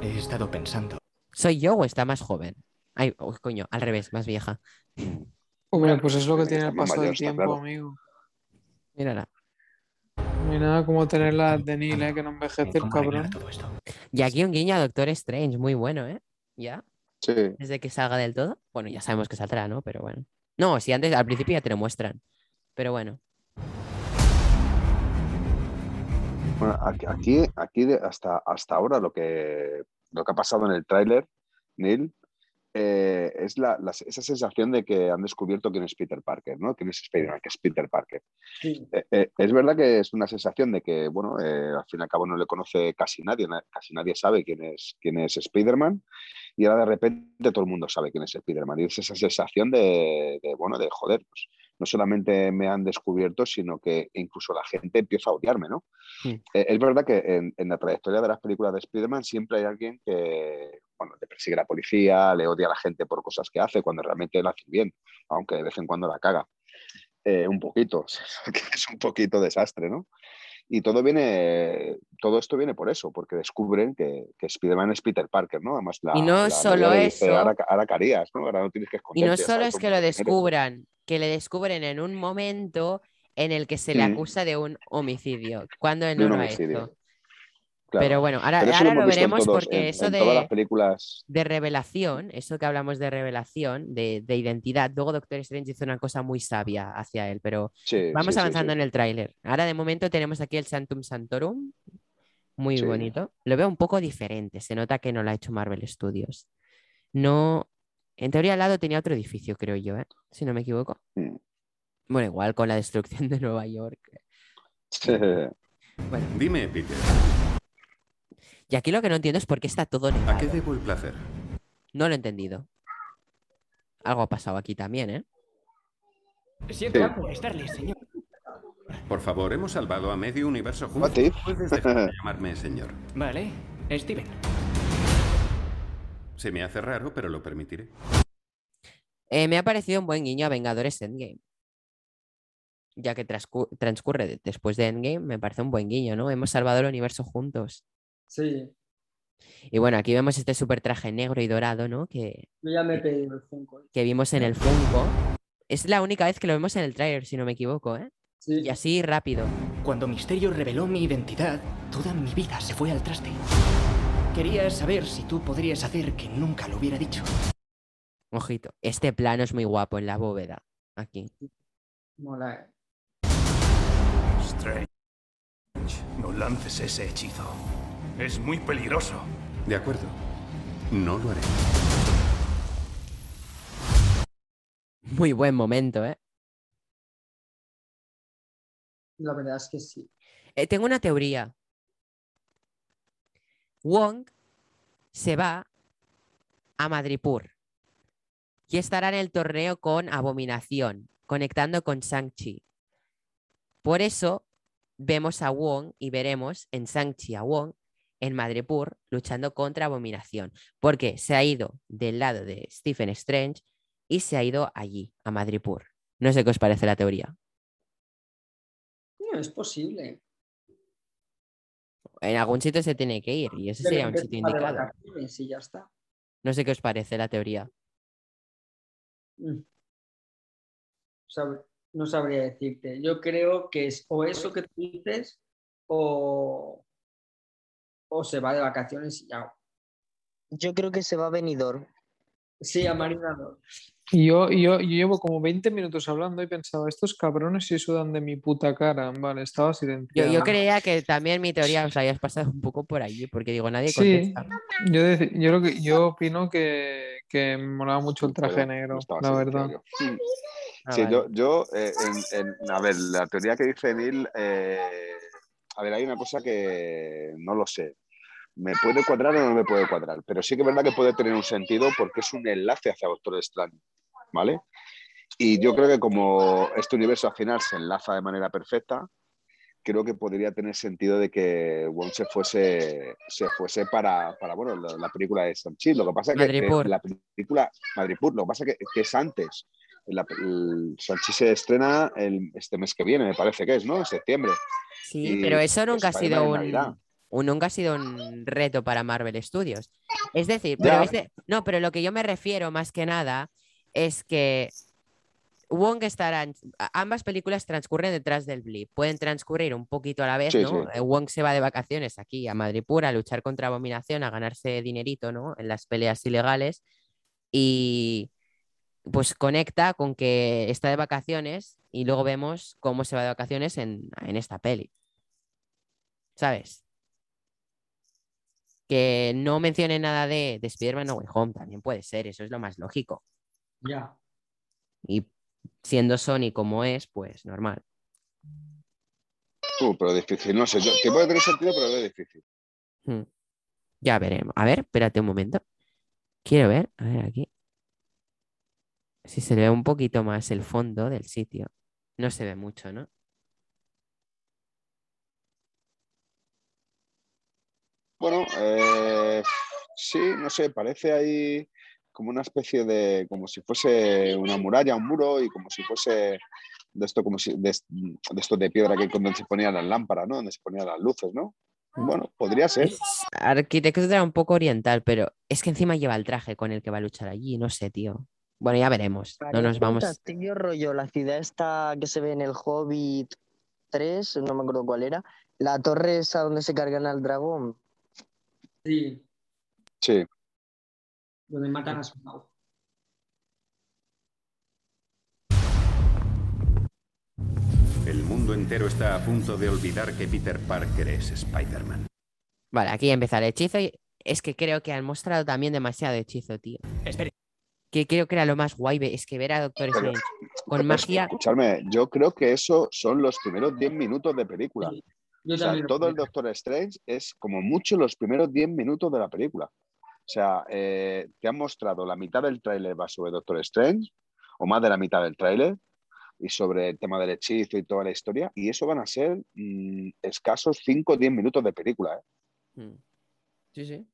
He estado pensando. ¿Soy yo o está más joven? Ay, oh, coño, al revés, más vieja. Hombre, pues es lo que Tiene el paso mayor, del tiempo, claro. amigo. Mírala. No hay nada como tener la de Neil, ¿eh? Que no envejece el ¿Cómo arreglar cabrón. Y aquí un guiño a Doctor Strange, muy bueno, ¿eh? Ya, Sí. desde que salga del todo. Bueno, ya sabemos que saldrá, ¿no? Pero bueno. No, si antes, al principio ya te lo muestran. Pero bueno. Bueno, aquí, aquí, hasta, hasta ahora lo que, lo que ha pasado en el tráiler, Neil, eh, es la, la- esa sensación de que han descubierto quién es Peter Parker, ¿no? Quién es Spider-Man, que es Peter Parker. Sí. Eh, eh, es verdad que es una sensación de que, bueno, eh, al fin y al cabo no le conoce casi nadie, na- casi nadie sabe quién es, quién es Spider-Man, y ahora de repente todo el mundo sabe quién es Spider-Man. Y es esa sensación de, de, bueno, de joder, pues, no solamente me han descubierto, sino que incluso la gente empieza a odiarme, ¿no? Sí. Eh, es verdad que en, en la trayectoria de las películas de Spider-Man siempre hay alguien que, bueno, le persigue la policía, le odia a la gente por cosas que hace, cuando realmente lo hace bien, aunque de vez en cuando la caga. Eh, un poquito, es un poquito desastre, ¿no? Y todo viene, todo esto viene por eso, porque descubren que, que Spider-Man es Peter Parker, ¿no? Además, la, Y no la solo dice, eso. ahora, harías, ¿no? Ahora no tienes que Y no solo es que lo eres". descubran, que le descubren en un momento en el que se le Mm. acusa de un homicidio, cuando él no lo ha hecho. Claro. Pero bueno, ahora, Pero eso ahora lo veremos todos- porque en- eso en de, todas las películas de revelación, eso que hablamos de revelación, de, de identidad, luego Doctor Strange hizo una cosa muy sabia hacia él, pero Sí, vamos sí, avanzando sí. en el tráiler. Ahora de momento tenemos aquí el Santum Santorum, muy Sí. bonito. Lo veo un poco diferente, se nota que no lo ha hecho Marvel Studios. No, en teoría al lado tenía otro edificio, creo yo, ¿eh? si no me equivoco. Mm. Bueno, igual con la destrucción de Nueva York. Bueno, Dime, Peter, y aquí lo que no entiendo es por qué está todo ¿a nevado. qué debo el placer? No lo he entendido. Algo ha pasado aquí también, ¿eh? Siento molestarle, señor. Por favor, hemos salvado a medio universo juntos. Puedes dejar de llamarme señor. Vale, Steven. Se me hace raro, pero lo permitiré. Eh, me ha parecido un buen guiño a Vengadores Endgame. Ya que transcu- transcurre de- después de Endgame, me parece un buen guiño, ¿no? Hemos salvado el universo juntos. Sí, Y bueno, aquí vemos este super traje negro y dorado, ¿no? Que, yo ya me he pedido el Funko. que vimos en el Funko. Es la única vez que lo vemos en el tráiler, si no me equivoco, ¿eh? Sí. Y así rápido. Cuando Misterio reveló mi identidad, toda mi vida se fue al traste. Quería saber si tú podrías hacer que nunca lo hubiera dicho. Ojito, este plano es muy guapo en la bóveda. Aquí. Mola, eh. Strange, no lances ese hechizo. Es muy peligroso. De acuerdo. No lo haré. Muy buen momento, ¿eh? La verdad es que sí. Eh, tengo una teoría. Wong se va a Madripur y estará en el torneo con Abominación, conectando con Shang-Chi. Por eso vemos a Wong y veremos en Shang-Chi a Wong en Madripur luchando contra Abominación, porque se ha ido del lado de Stephen Strange y se ha ido allí, a Madripur. No sé qué os parece la teoría. No, es posible. En algún sitio se tiene que ir y ese sería un sitio indicado. y ya está. No sé qué os parece la teoría. Mm. No sabría decirte. Yo creo que es o eso que tú dices o, o se va de vacaciones y ya. Yo creo que se va a venidor. Sí, a Marinador. Y yo, yo, yo llevo como 20 minutos hablando y pensaba, estos cabrones sí sudan de mi puta cara. Vale, estaba Yo, silenciado. yo creía que también mi teoría os habías pasado un poco por allí, porque digo, nadie Sí, contesta. yo, dec- yo, lo que, yo opino que, que me molaba mucho el traje Pero negro, la verdad. yo. Ah, Sí, vale. yo, yo eh, en, en- a ver, la teoría que dice Neil, eh, a ver, hay una cosa que no lo sé. ¿Me puede cuadrar o no me puede cuadrar? Pero sí que es verdad que puede tener un sentido porque es un enlace hacia Doctor Strange, ¿vale? Y yo creo que como este universo al final se enlaza de manera perfecta, creo que podría tener sentido de que Wong se fuese, se fuese para, para bueno, la, la película de Shang-Chi. Lo que pasa es que, Madripoor. la película Madripoor, lo que pasa es que, que es antes. La, el Shang-Chi se estrena el- este mes que viene, me parece que es, ¿no? En septiembre. Sí, Y pero eso nunca ha sido un, Navidad. Un- nunca ha sido un reto para Marvel Studios. Es decir, pero este- no, pero lo que yo me refiero más que nada es que Wong estará, ambas películas transcurren detrás del blip, pueden transcurrir un poquito a la vez, Sí, ¿no? sí. Eh, Wong se va de vacaciones aquí a Madrid pura a luchar contra Abominación, a ganarse dinerito, ¿no? En las peleas ilegales y pues conecta con que está de vacaciones y luego vemos cómo se va de vacaciones en, en esta peli. ¿Sabes? Que no mencione nada de, de Spider-Man No Way Home, también puede ser, eso es lo más lógico. Ya. Y siendo Sony como es, pues normal. Uh, pero difícil, no sé. Yo, que puede tener sentido, pero veo difícil. Hmm. Ya veremos. A ver, espérate un momento. Quiero ver, a ver aquí. Si se le ve un poquito más el fondo del sitio. No se ve mucho, ¿no? Bueno, eh, sí, no sé, parece ahí como una especie de, como si fuese una muralla, un muro, y como si fuese de esto, como si, de, de esto de piedra que donde se ponían las lámparas, ¿no? Donde se ponían las luces, ¿no? Bueno, podría ser. Es arquitectura un poco oriental, pero es que encima lleva el traje con el que va a luchar allí. No sé, tío. Bueno, ya veremos. No nos vamos. castillo rollo, la ciudad esta que se ve en el Hobbit 3, no me acuerdo cuál era. La torre esa donde se cargan al dragón. Sí, Sí. donde matan a Smaug. El mundo entero está a punto de olvidar que Peter Parker es Spider-Man. Vale, aquí empieza el hechizo y es que creo que han mostrado también demasiado hechizo, tío. Espere. Que creo que era lo más guay, es que ver a Doctor Pero- Strange con magia. Escuchadme, yo creo que eso son los primeros 10 minutos de película. Yo O sea, también todo el. Doctor Strange es como mucho los primeros 10 minutos de la película. O sea, eh, te han mostrado la mitad del tráiler va sobre Doctor Strange, o más de la mitad del tráiler, y sobre el tema del hechizo y toda la historia, y eso van a ser mm, escasos 5 o 10 minutos de película. ¿eh? Mm. Sí, sí.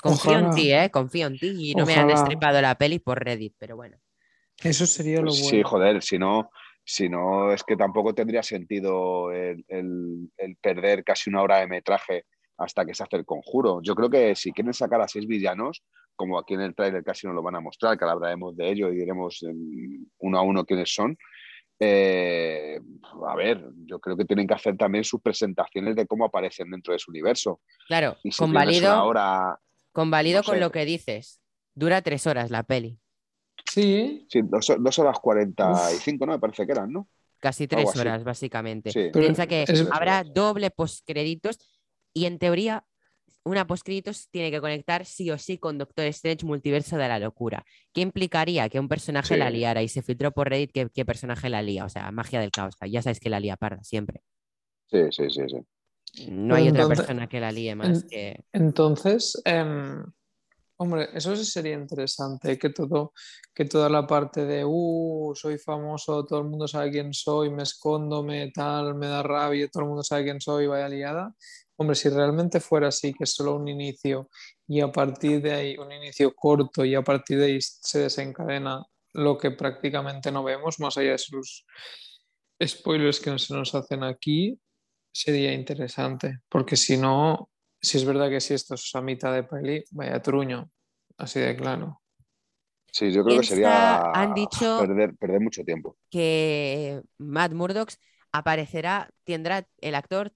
Confío en Ojalá. ti, ¿eh? Confío en ti y no me han Ojalá. destripado la peli por Reddit, pero bueno. Eso sería lo Pues bueno. sí, joder, si no, si no, es que tampoco tendría sentido el, el- el perder casi una hora de metraje hasta que se hace el conjuro. Yo creo que si quieren sacar a seis villanos, como aquí en el tráiler casi nos lo van a mostrar, que hablaremos de ello y diremos em, uno a uno quiénes son. eh, a ver, yo creo que tienen que hacer también sus presentaciones de cómo aparecen dentro de su universo. Claro, si convalido, hora, convalido no con lo que dices. Dura tres horas la peli. Sí, sí, dos, dos horas 45, ¿no? Me parece que eran, ¿no? Casi Algo tres así. horas, básicamente. Sí. Piensa que es- habrá doble postcréditos y en teoría una postcréditos tiene que conectar sí o sí con Doctor Strange Multiverso de la Locura. ¿Qué implicaría que un personaje Sí. la liara? Y se filtró por Reddit que, qué personaje la lía. O sea, magia del caos. Ya sabes que la lía parda siempre. Sí, sí, sí, sí. No hay otra persona que la líe más en- que... Entonces, em, hombre, eso sí sería interesante, que todo, que toda la parte de, uh, soy famoso, todo el mundo sabe quién soy, me escondo, me tal, me da rabia, todo el mundo sabe quién soy, vaya liada. Hombre, si realmente fuera así, que es solo un inicio y a partir de ahí, un inicio corto y a partir de ahí se desencadena lo que prácticamente no vemos, más allá de sus spoilers que se nos hacen aquí, sería interesante, porque si no, si es verdad que si esto es a mitad de peli, vaya truño, así de claro. Sí, yo creo que sería han dicho- perder, perder mucho tiempo. que Matt Murdock aparecerá, tendrá el actor,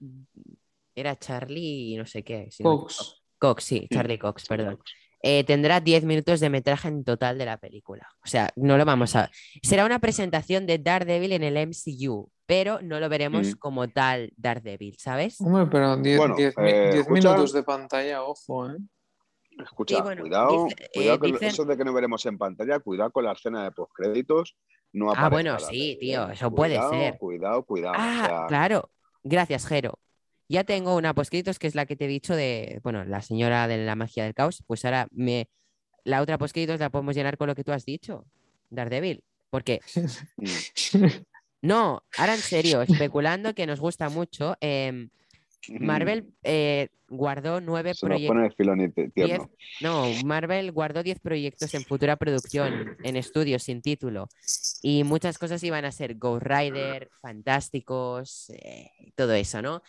era Charlie no sé qué. si no Cox. equivoco. Cox, sí, Charlie Cox, perdón. eh, tendrá 10 minutos de metraje en total de la película. O sea, no lo vamos a... Será una presentación de Daredevil en el MCU, pero no lo veremos Mm. como tal Daredevil, ¿sabes? Hombre, pero 10 Bueno, eh, minutos de pantalla, ojo, ¿eh? Escucha, Sí, bueno, cuidado, dice- cuidado eh, con dicen- eso de que no veremos en pantalla, cuidado con la escena de postcréditos. No Ah, bueno, sí, Daredevil, tío, ¿eh? eso puede ser. Cuidado, cuidado. o Ah, sea, claro. Gracias, Jero. Ya tengo una poscritos que es la que te he dicho de, bueno, la señora de la magia del caos. Pues ahora me, la otra poscritos la podemos llenar con lo que tú has dicho, Daredevil. Porque, no, ahora en serio, especulando que nos gusta mucho, em, Marvel eh, guardó nueve proyectos. No, Marvel guardó 10 proyectos en futura producción, en estudios sin título. Y muchas cosas iban a ser Ghost Rider, Fantásticos, eh, todo eso, ¿no?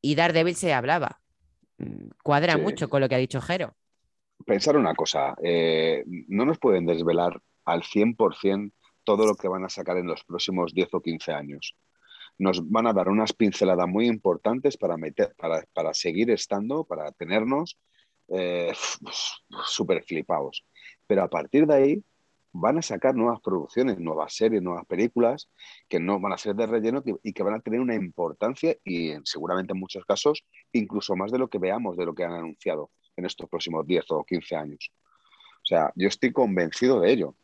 Y Daredevil se hablaba. Mm, Cuadra Sí. mucho con lo que ha dicho Jero. Pensar una cosa, eh, no nos pueden desvelar al 100% todo lo que van a sacar en los próximos 10 o 15 años. Nos van a dar unas pinceladas muy importantes para, meter, para, para seguir estando, para tenernos eh, súper flipados. Pero a partir de ahí van a sacar nuevas producciones, nuevas series, nuevas películas que no van a ser de relleno y que van a tener una importancia y en- seguramente en muchos casos incluso más de lo que veamos, de lo que han anunciado en estos próximos 10 o 15 años. O sea, yo estoy convencido de ello,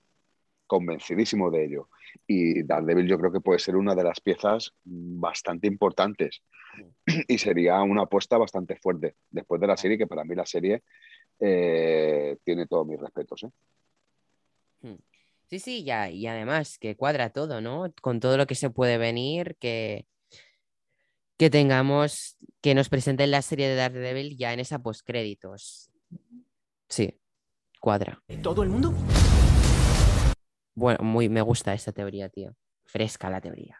convencidísimo de ello. Y Daredevil yo creo que puede ser una de las piezas bastante importantes y sería una apuesta bastante fuerte después de la serie, que para mí la serie eh, tiene todos mis respetos. ¿eh? Mm. Sí, sí, ya, y además que cuadra todo, ¿no? Con todo lo que se puede venir, que, que tengamos, que nos presenten la serie de Daredevil ya en esa postcréditos. Sí, cuadra. ¿Todo el mundo? Bueno, muy, me gusta esa teoría, tío. Fresca la teoría.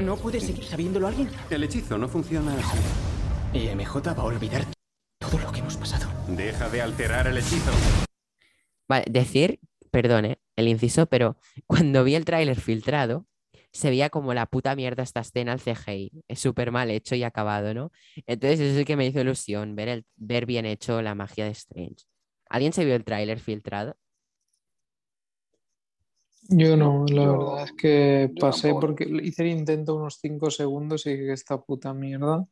¿No puede seguir sabiéndolo alguien? El hechizo no funciona así. Y MJ va a olvidar todo lo que hemos pasado. Deja de alterar el hechizo. Vale, decir, perdone, el inciso, pero cuando vi el tráiler filtrado, se veía como la puta mierda esta escena al CGI. Es súper mal hecho y acabado, ¿no? Entonces eso es el que me hizo ilusión, ver, el, ver bien hecho la magia de Strange. ¿Alguien se vio el tráiler filtrado? Yo no, la Yo- verdad es que pasé tampoco. porque hice el intento unos 5 segundos y dije esta puta mierda.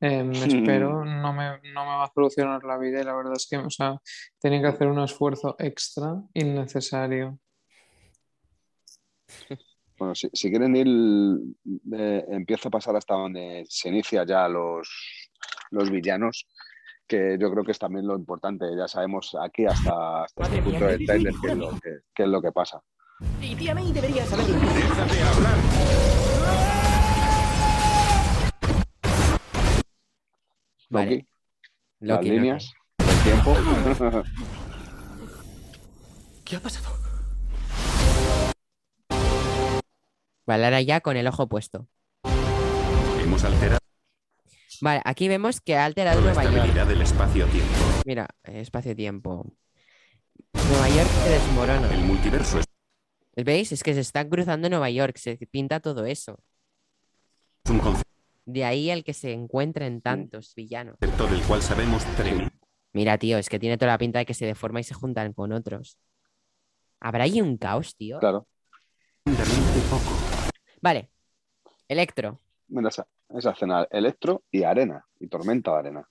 eh, me espero, no me, no me va a solucionar la vida y la verdad es que, o sea, tenía que hacer un esfuerzo extra innecesario. Bueno, si, si quieren ir, eh, empieza a pasar hasta donde se inicia ya los, los villanos, que yo creo que es también lo importante. Ya sabemos aquí hasta, hasta este punto del trailer David, qué es, lo que, qué es lo que pasa. Y tía May debería saberlo. Deja de hablar. Vale. Loki, las Loki, líneas, el tiempo. ¿Qué ha pasado? Vale, ahora ya con el ojo puesto. Hemos alterado Vale, aquí vemos que ha alterado la Nueva York. estabilidad del espacio-tiempo. Mira, espacio-tiempo. Nueva York se desmorona. El multiverso es ¿Veis? Es que se está cruzando Nueva York, se pinta todo eso. De ahí el que se encuentren tantos villanos. del cual sabemos. Mira, tío, es que tiene toda la pinta de que se deforma y se juntan con otros. ¿Habrá ahí un caos, tío? Claro. Vale. Electro. Mira esa, esa escena, Electro y Arena, y Tormenta de Arena.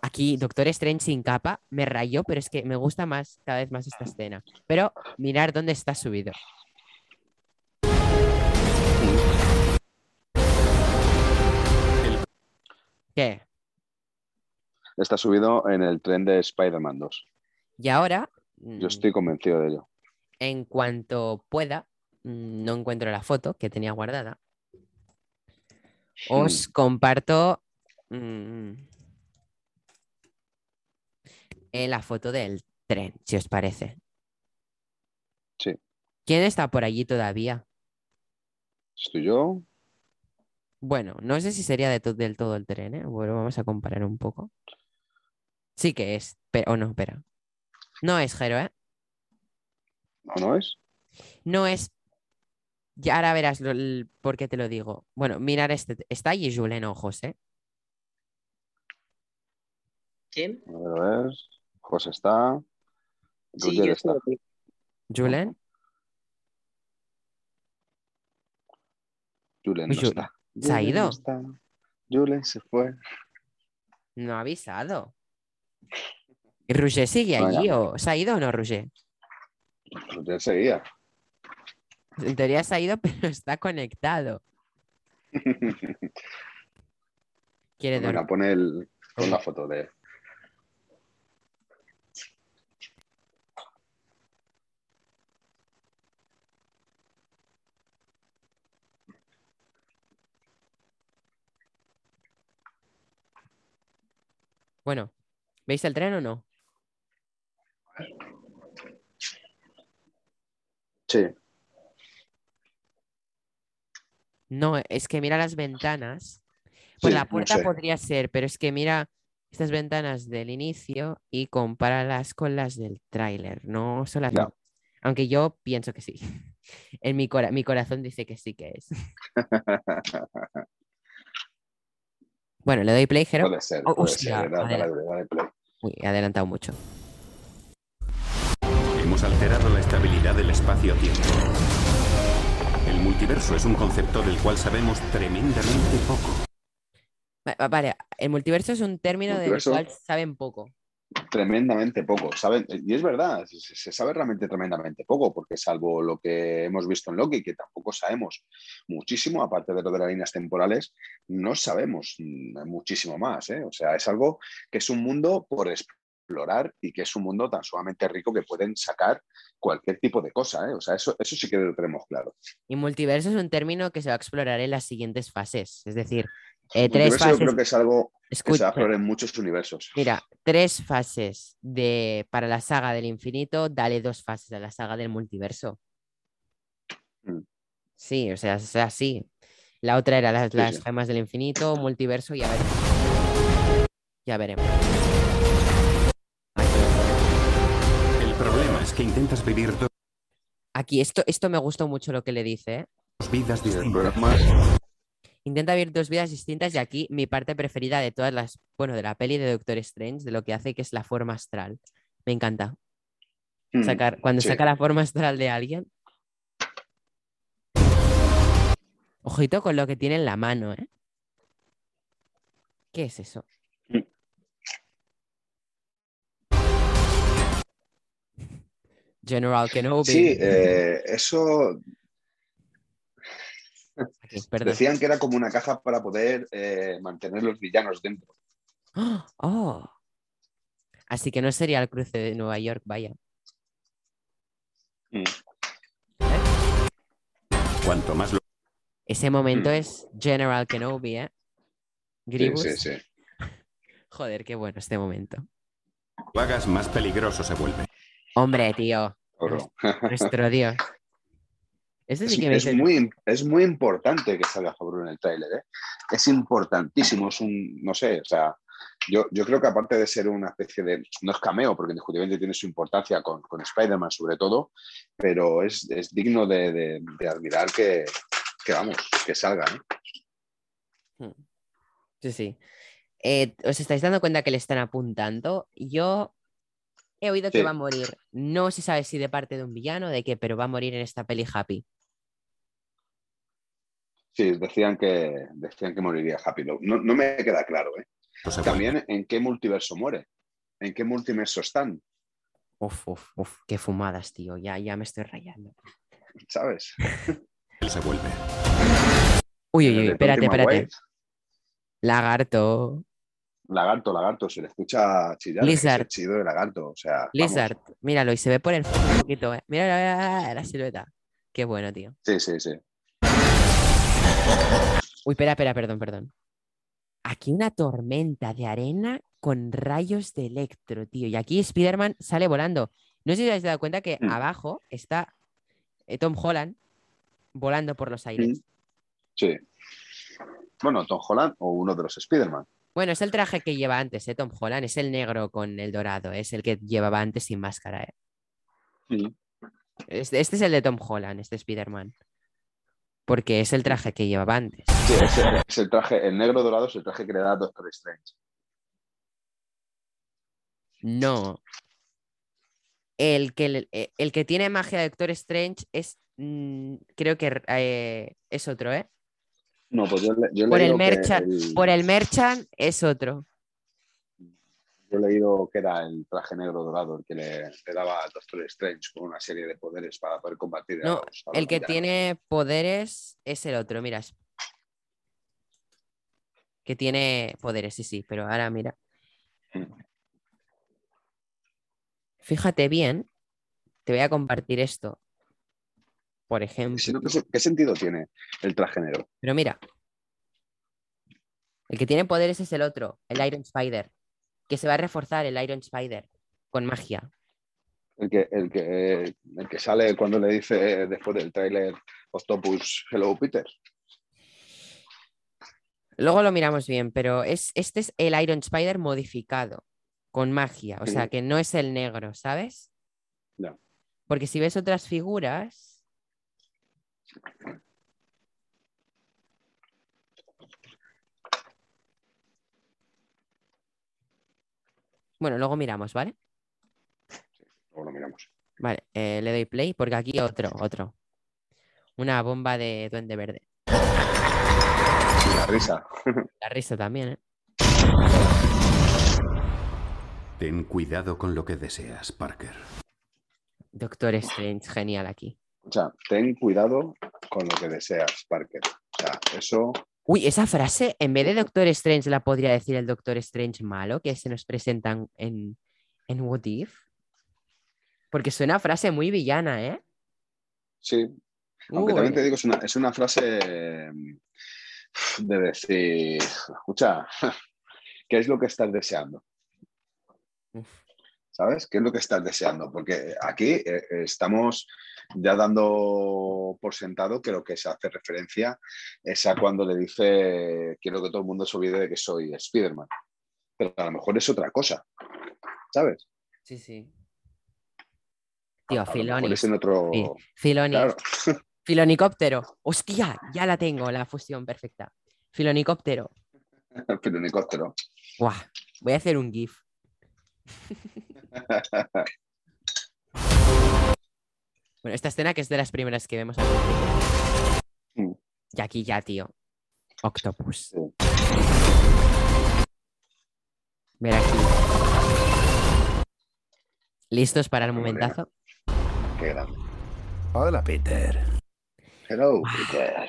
Aquí Doctor Strange sin capa me rayó, pero es que me gusta más cada vez más esta escena. Pero mirar dónde está subido. ¿Qué? Está subido en el tren de Spider-Man 2. Y ahora, Yo mm, estoy convencido de ello. en cuanto pueda, mm, no encuentro la foto que tenía guardada. Os comparto mm, eh, la foto del tren, si os parece. Sí. ¿Quién está por allí todavía? Estoy yo. Bueno, no sé si sería de to- del todo el tren, ¿eh? Bueno, vamos a comparar un poco. Sí que es, pero o no, espera. No es Jero, ¿eh? ¿No, no es? No es. Ya ahora verás lo- el- por qué te lo digo. Bueno, mirar este. Está allí Julen Ojos, ¿eh? ¿Quién? A ver, a ver. José está. Sí, Roger yo está. estoy aquí. ¿Julen? Julen no está. ¿Se ha ido? no está. Julen se fue. No ha avisado. ¿Y Roger sigue Vaya. allí o se ha ido o no, Roger? Roger seguía. En teoría se ha ido, pero está conectado. Quiere Venga, dormir. pon, el, pon la foto de. Bueno, ¿veis el tren o no? Sí. No, es que mira las ventanas. Pues Sí, la no puerta sé. podría ser, pero es que mira estas ventanas del inicio y compáralas con las del tráiler. No son las mismas. Aunque yo pienso que sí. En mi, cora- mi corazón dice que sí que es. Bueno, le doy play, Jero. Puede ser, Oh, puede hostia, ser. Dale, adela- dale, dale play. Uy, he adelantado mucho. Hemos alterado la estabilidad del espacio-tiempo. El multiverso es un concepto del cual sabemos tremendamente poco. Va- va- Vale, el multiverso es un término del cual saben poco. Tremendamente poco, ¿saben? Y es verdad, se, sabe realmente tremendamente poco, porque salvo lo que hemos visto en Loki, que tampoco sabemos muchísimo, aparte de lo de las líneas temporales, no sabemos mm, muchísimo más, ¿eh? O sea, es algo que es un mundo por explorar y que es un mundo tan sumamente rico que pueden sacar cualquier tipo de cosa, ¿eh? O sea, eso, eso sí que lo tenemos claro. Y multiverso es un término que se va a explorar en las siguientes fases. Es decir, eh, tres fases. yo creo que es algo que se va Escucha. a explorar en muchos universos. Mira, tres fases de, para la saga del infinito, dale dos fases a la saga del multiverso. Mm. Sí, o sea, es así. La otra era las, Sí, las sí. gemas del infinito, multiverso, ya veremos. Ya veremos. El problema es que intentas vivir dos Aquí, esto, esto me gustó mucho lo que le dice. ¿eh? vidas distintas. Intenta vivir dos vidas distintas y aquí mi parte preferida de todas las, bueno, de la peli de Doctor Strange, de lo que hace, que es la forma astral. Me encanta. Mm, Sacar, cuando sí. saca la forma astral de alguien. Ojito con lo que tiene en la mano, ¿eh? ¿Qué es eso? Mm. General Kenobi. Sí, eh, eso Aquí, decían que era como una caja para poder eh, mantener los villanos dentro. ¡Ah! ¡Oh! Así que no sería el cruce de Nueva York, vaya. Mm. Cuanto más lo Ese momento Mm. es General Kenobi, ¿eh? Gribus. sí, sí. Joder, qué bueno este momento. hagas, más peligroso se vuelve. Hombre, tío. Oro. Nuestro Dios. Este sí Es, que me es dice. muy, es muy importante que salga Favreau en el tráiler, ¿eh? Es importantísimo, es un, no sé, o sea, yo, yo creo que aparte de ser una especie de, no es cameo, porque indiscutiblemente tiene su importancia con, con Spider-Man sobre todo, pero es, es digno de, de- de admirar que, que, vamos, que salga, ¿eh? Sí, sí. Eh, ¿Os estáis dando cuenta que le están apuntando? Yo he oído que va a morir. No se sabe si de parte de un villano o de qué, pero va a morir en esta peli Happy. Sí, decían que, decían que moriría Happy. No, no me queda claro, ¿eh? También en qué multiverso muere, en qué multiverso están, Uf, uf, uf, qué fumadas, tío. Ya, ya me estoy rayando. ¿sabes? Él se vuelve. Uy, uy, uy, espérate, espérate. Lagarto. Lagarto, lagarto, se le escucha chillar, es Lizard. el chido de lagarto, o sea, vamos. Lizard. Míralo, y se ve por el un poquito, eh. Mira, la silueta. Qué bueno, tío. Sí, sí, sí. Uy, espera, espera, perdón, perdón. Aquí una tormenta de arena con rayos de electro, tío. Y aquí Spider-Man sale volando. No sé si os habéis dado cuenta que Mm. abajo está eh, Tom Holland volando por los aires. Mm. Sí. Bueno, Tom Holland o uno de los Spider-Man. Bueno, es el traje que lleva antes, ¿eh? Tom Holland. Es el negro con el dorado. Es el que llevaba antes sin máscara, ¿eh? Mm. Este, este es el de Tom Holland, este Spider-Man. Porque es el traje que llevaba antes. Sí, es el, es el traje, el negro dorado es el traje que le da a Doctor Strange. No. El que, el, eh, el que tiene magia de Doctor Strange es. mm, creo que eh, es otro, ¿eh? No, pues yo, le- yo Por el, merchant, el- por el Merchant es otro. Yo he leído que era el traje negro dorado el que le, le daba a Doctor Strange con una serie de poderes para poder combatir. a No, los- a los el que villanos. tiene poderes es el otro, mira. Que tiene poderes, sí, sí, pero ahora mira. Fíjate bien, te voy a compartir esto. Por ejemplo. No, ¿qué, se- qué sentido tiene el traje negro? Pero mira. El que tiene poderes es el otro, el Iron Spider. Que se va a reforzar el Iron Spider con magia. El que, el que, el que sale cuando le dice eh, después del tráiler Octopus Hello Peter. Luego lo miramos bien, pero es, este es el Iron Spider modificado con magia. O sea, que no es el negro, ¿sabes? Ya. Porque si ves otras figuras. Bueno, luego miramos, ¿vale? Luego lo miramos. Vale, eh, le doy play porque aquí otro, otro. Una bomba de duende verde. Y la risa. La risa también, ¿eh? Ten cuidado con lo que deseas, Parker. Doctor Strange, genial aquí. O sea, ten cuidado con lo que deseas, Parker. O sea, eso. Uy, esa frase, en vez de Doctor Strange, la podría decir el Doctor Strange malo que se nos presentan en, en What If. Porque suena a frase muy villana, ¿eh? Sí. Aunque Uy. también te digo, es una, es una frase de decir, escucha, ¿qué es lo que estás deseando? ¿Sabes? ¿Qué es lo que estás deseando? Porque aquí eh, estamos ya dando por sentado que lo que se hace referencia es a cuando le dice quiero que todo el mundo se olvide de que soy Spider-Man. Pero a lo mejor es otra cosa, ¿sabes? Sí, sí. Tío, Filoni. es en otro... Sí, Filoni. Claro. Filonicóptero. Hostia, ya la tengo, la fusión perfecta. Filonicóptero. Helicóptero. Guau, voy a hacer un GIF. Bueno, esta escena que es de las primeras que vemos. Y aquí ya, tío. Octopus. Ver aquí. ¿Listos para el momentazo? Qué grande. Hola, Peter. Hello, Peter.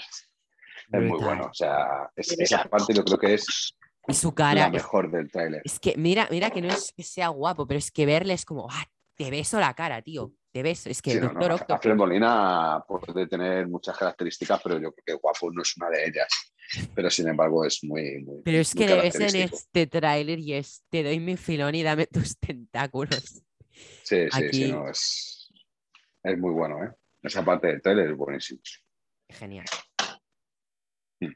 Es muy bueno. O sea, es- esa parte yo creo que es Y su cara. la mejor del tráiler. Es que, mira, mira que no es que sea guapo, pero es que verle es como, ah, te beso la cara, tío. Te beso. Es que Sí, el no, no, Doctor Molina puede tener muchas características, pero yo creo que guapo no es una de ellas. Pero sin embargo es muy, muy Pero es muy que le ves en este tráiler y es, te doy mi filón y dame tus tentáculos. Sí, sí, sí, no, es, es muy bueno, ¿eh? Esa parte del tráiler es buenísimo. Genial. Mm.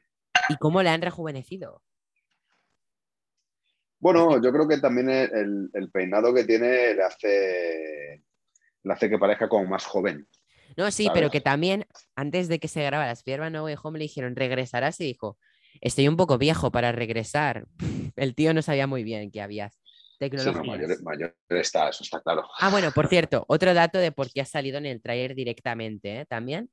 ¿Y cómo le han rejuvenecido? Bueno, yo creo que también el, peinado que tiene le hace, le hace que parezca como más joven. No, sí, ¿sabes? pero que también, antes de que se grabara Spider-Man No Way Home, le dijeron, regresarás y dijo, estoy un poco viejo para regresar. El tío no sabía muy bien que había Sí, tecnologías. no, mayor, mayor está, eso está claro. Ah, bueno, por cierto, otro dato de por qué ha salido en el tráiler directamente, ¿eh? También.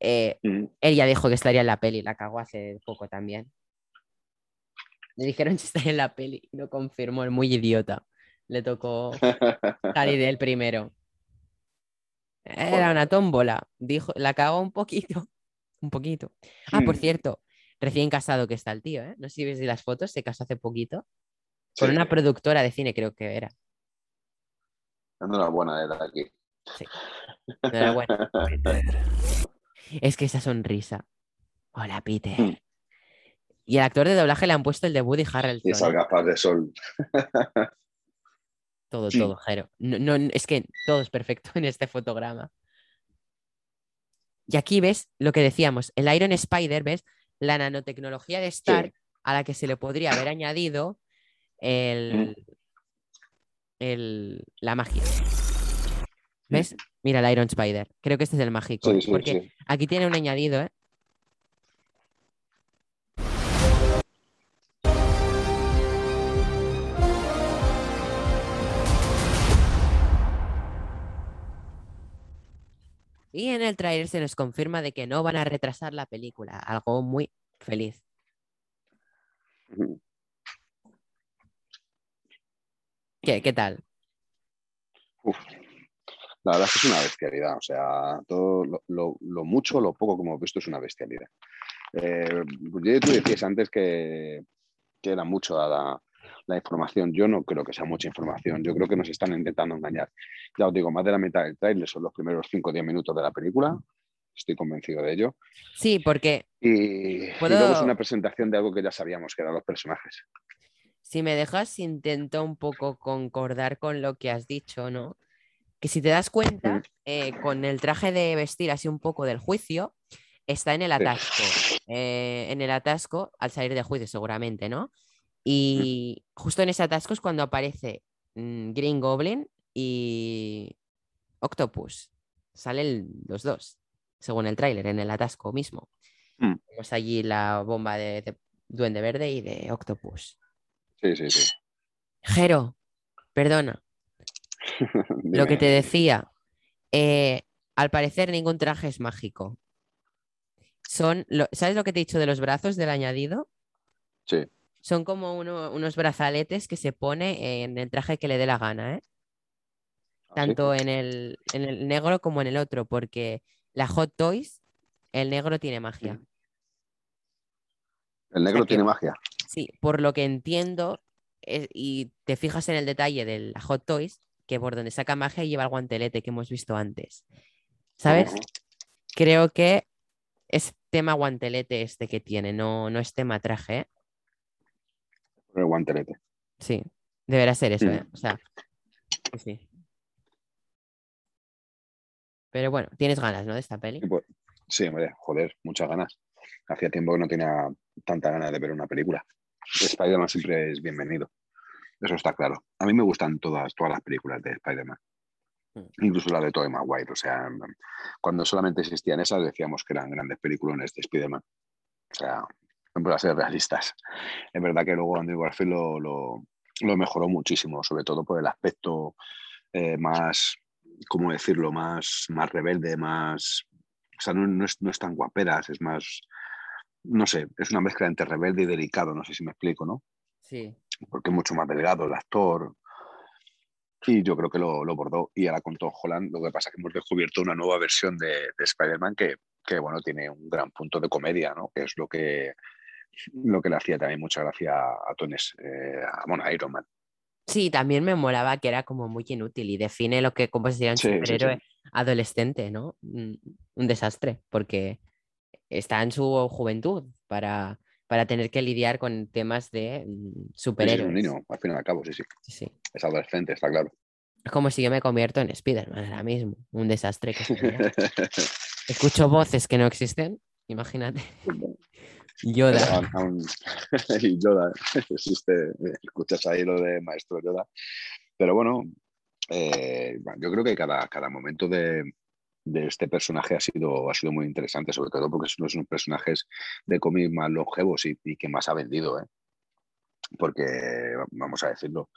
Eh, Mm. él ya dijo que estaría en la peli, la cagó hace poco también. Le dijeron que estaría en la peli y no confirmó, el muy idiota. Le tocó salir él primero. Era una tómbola, dijo, la cagó un poquito. Un poquito. Ah, por Mm. cierto, recién casado que está el tío, ¿eh? No sé si ves las fotos, se casó hace poquito. Con Sí. una productora de cine, creo que era. Enhorabuena de aquí. Enhorabuena. Es que esa sonrisa. Hola, Peter. Mm. Y el actor de doblaje le han puesto el de Woody Harrelson. Y esas ¿eh? gafas de sol. Todo, Sí. todo, Jero. No, no, es que todo es perfecto en este fotograma. Y aquí ves lo que decíamos, el Iron Spider, ¿ves? La nanotecnología de Stark a la que se le podría haber añadido el, el- la magia. ¿Ves? Mira el Iron Spider. Creo que este es el mágico. Sí, sí, porque sí. aquí tiene un añadido, ¿eh? Y en el tráiler se nos confirma de que no van a retrasar la película, algo muy feliz. ¿Qué, qué tal? Uf, la verdad es que es una bestialidad. O sea, todo lo, lo- lo mucho o lo poco que hemos visto es una bestialidad. Eh, yo- tú decías antes que, que era mucho la, la información. Yo no creo que sea mucha información. Yo creo que nos están intentando engañar. Ya os digo, más de la mitad del trailer son los primeros 5 o 10 minutos de la película. Estoy convencido de ello. Sí, porque Y, luego es una presentación de algo que ya sabíamos que eran los personajes. si me dejas, intento un poco concordar con lo que has dicho, ¿no? Que si te das cuenta, eh, con el traje de vestir así un poco del juicio, está en el atasco. eh, en el atasco, al salir del juicio seguramente, ¿no? Y justo en ese atasco es cuando aparece mm, Green Goblin y Octopus. Salen los dos, según el tráiler, en el atasco mismo. Mm. Tenemos allí la bomba de, de Duende Verde y de Octopus. Sí, sí, sí. Jero, perdona, lo que te decía, eh, al parecer ningún traje es mágico. Son, lo- ¿sabes lo que te he dicho de los brazos del añadido? Sí. Son como uno- unos brazaletes que se pone en el traje que le dé la gana, ¿eh? Tanto en el, en el negro como en el otro, porque la Hot Toys, el negro tiene magia. El negro tiene magia. Sí, por lo que entiendo, es- y te fijas en el detalle de la Hot Toys, que por donde saca magia lleva el guantelete que hemos visto antes. ¿Sabes? Creo que es tema guantelete este que tiene, no, no es tema traje. ¿eh? El guantelete. Sí, deberá ser eso, Mm. ¿eh? O sea, sí. Pero bueno, tienes ganas, ¿no? De esta peli. Sí, pues, sí, hombre, joder, muchas ganas. Hacía tiempo que no tenía tanta ganas de ver una película. Spider-Man siempre es bienvenido. Eso está claro. A mí me gustan todas, todas las películas de Spider-Man. Incluso la de Tobey Maguire. O sea, cuando solamente existían esas, decíamos que eran grandes películas de Spider-Man. O sea, vamos a ser realistas. Es verdad que luego Andrew Garfield lo, lo, lo mejoró muchísimo, sobre todo por el aspecto eh, más, ¿cómo decirlo? Más, más rebelde, más... O sea, no, no es, no es tan guaperas, es más... No sé, es una mezcla entre rebelde y delicado, no sé si me explico, ¿no? Sí. Porque es mucho más delgado el actor. Y yo creo que lo, lo bordó. Y ahora con Tom Holland, lo que pasa es que hemos descubierto una nueva versión de, de Spider-Man que, que, bueno, tiene un gran punto de comedia, ¿no? Que es lo que, lo que le hacía también mucha gracia a Tony, eh, a, bueno, a Iron Man. Sí, también me molaba que era como muy inútil y define lo que como sería un Sí, superhéroe sí. adolescente, ¿no? Un, un desastre, porque está en su juventud para, para tener que lidiar con temas de mm, sí, es superhéroes. un niño, al fin y al cabo, sí, sí. Sí, sí. Es adolescente, está claro. Es como si yo me convierto en Spider-Man ahora mismo. Un desastre que sería. Escucho voces que no existen, imagínate. Yoda. Y Yoda, existe, escuchas ahí lo de Maestro Yoda. Pero bueno, eh, bueno, yo creo que cada, cada momento de, de este personaje ha sido, ha sido muy interesante, sobre todo porque es uno de los personajes de cómic más longevos y, y que más ha vendido, ¿eh? Porque, vamos a decirlo,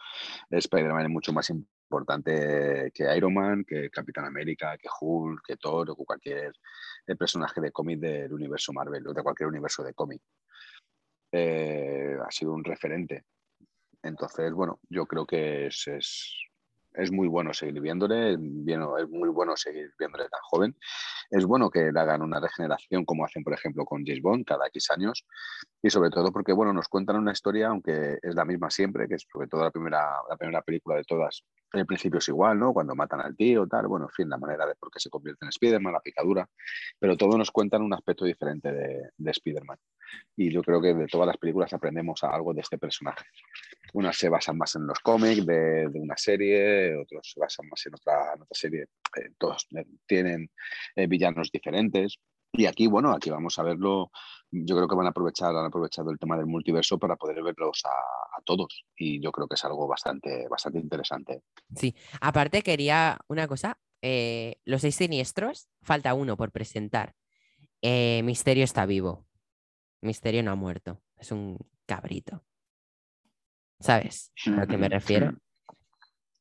Spider-Man es mucho más importante que Iron Man, que Capitán América, que Hulk, que Thor o cualquier eh, personaje de cómic del universo Marvel o de cualquier universo de cómic. Eh, ha sido un referente. Entonces, bueno, yo creo que es, es muy bueno seguir viéndole, es muy bueno seguir viéndole tan joven. Es bueno que le hagan una regeneración como hacen, por ejemplo, con James Bond cada X años. Y sobre todo porque, bueno, nos cuentan una historia, aunque es la misma siempre, que es sobre todo la primera, la primera película de todas. En el principio es igual, ¿no? Cuando matan al tío, tal, bueno, en fin, la manera de por qué se convierte en Spider-Man, la picadura. Pero todos nos cuentan un aspecto diferente de, de Spider-Man. Y yo creo que de todas las películas aprendemos algo de este personaje. Unas se basan más en los cómics de, una serie, otros se basan más en otra, otra serie. Eh, todos eh, tienen eh, villanos diferentes. Y aquí, bueno, aquí vamos a verlo. Yo creo que van a aprovechar, han aprovechado el tema del multiverso para poder verlos a, todos. Y yo creo que es algo bastante, bastante interesante. Sí, aparte quería una cosa, los seis siniestros, falta uno por presentar. Misterio está vivo. Misterio no ha muerto, es un cabrito. ¿Sabes a lo que me refiero?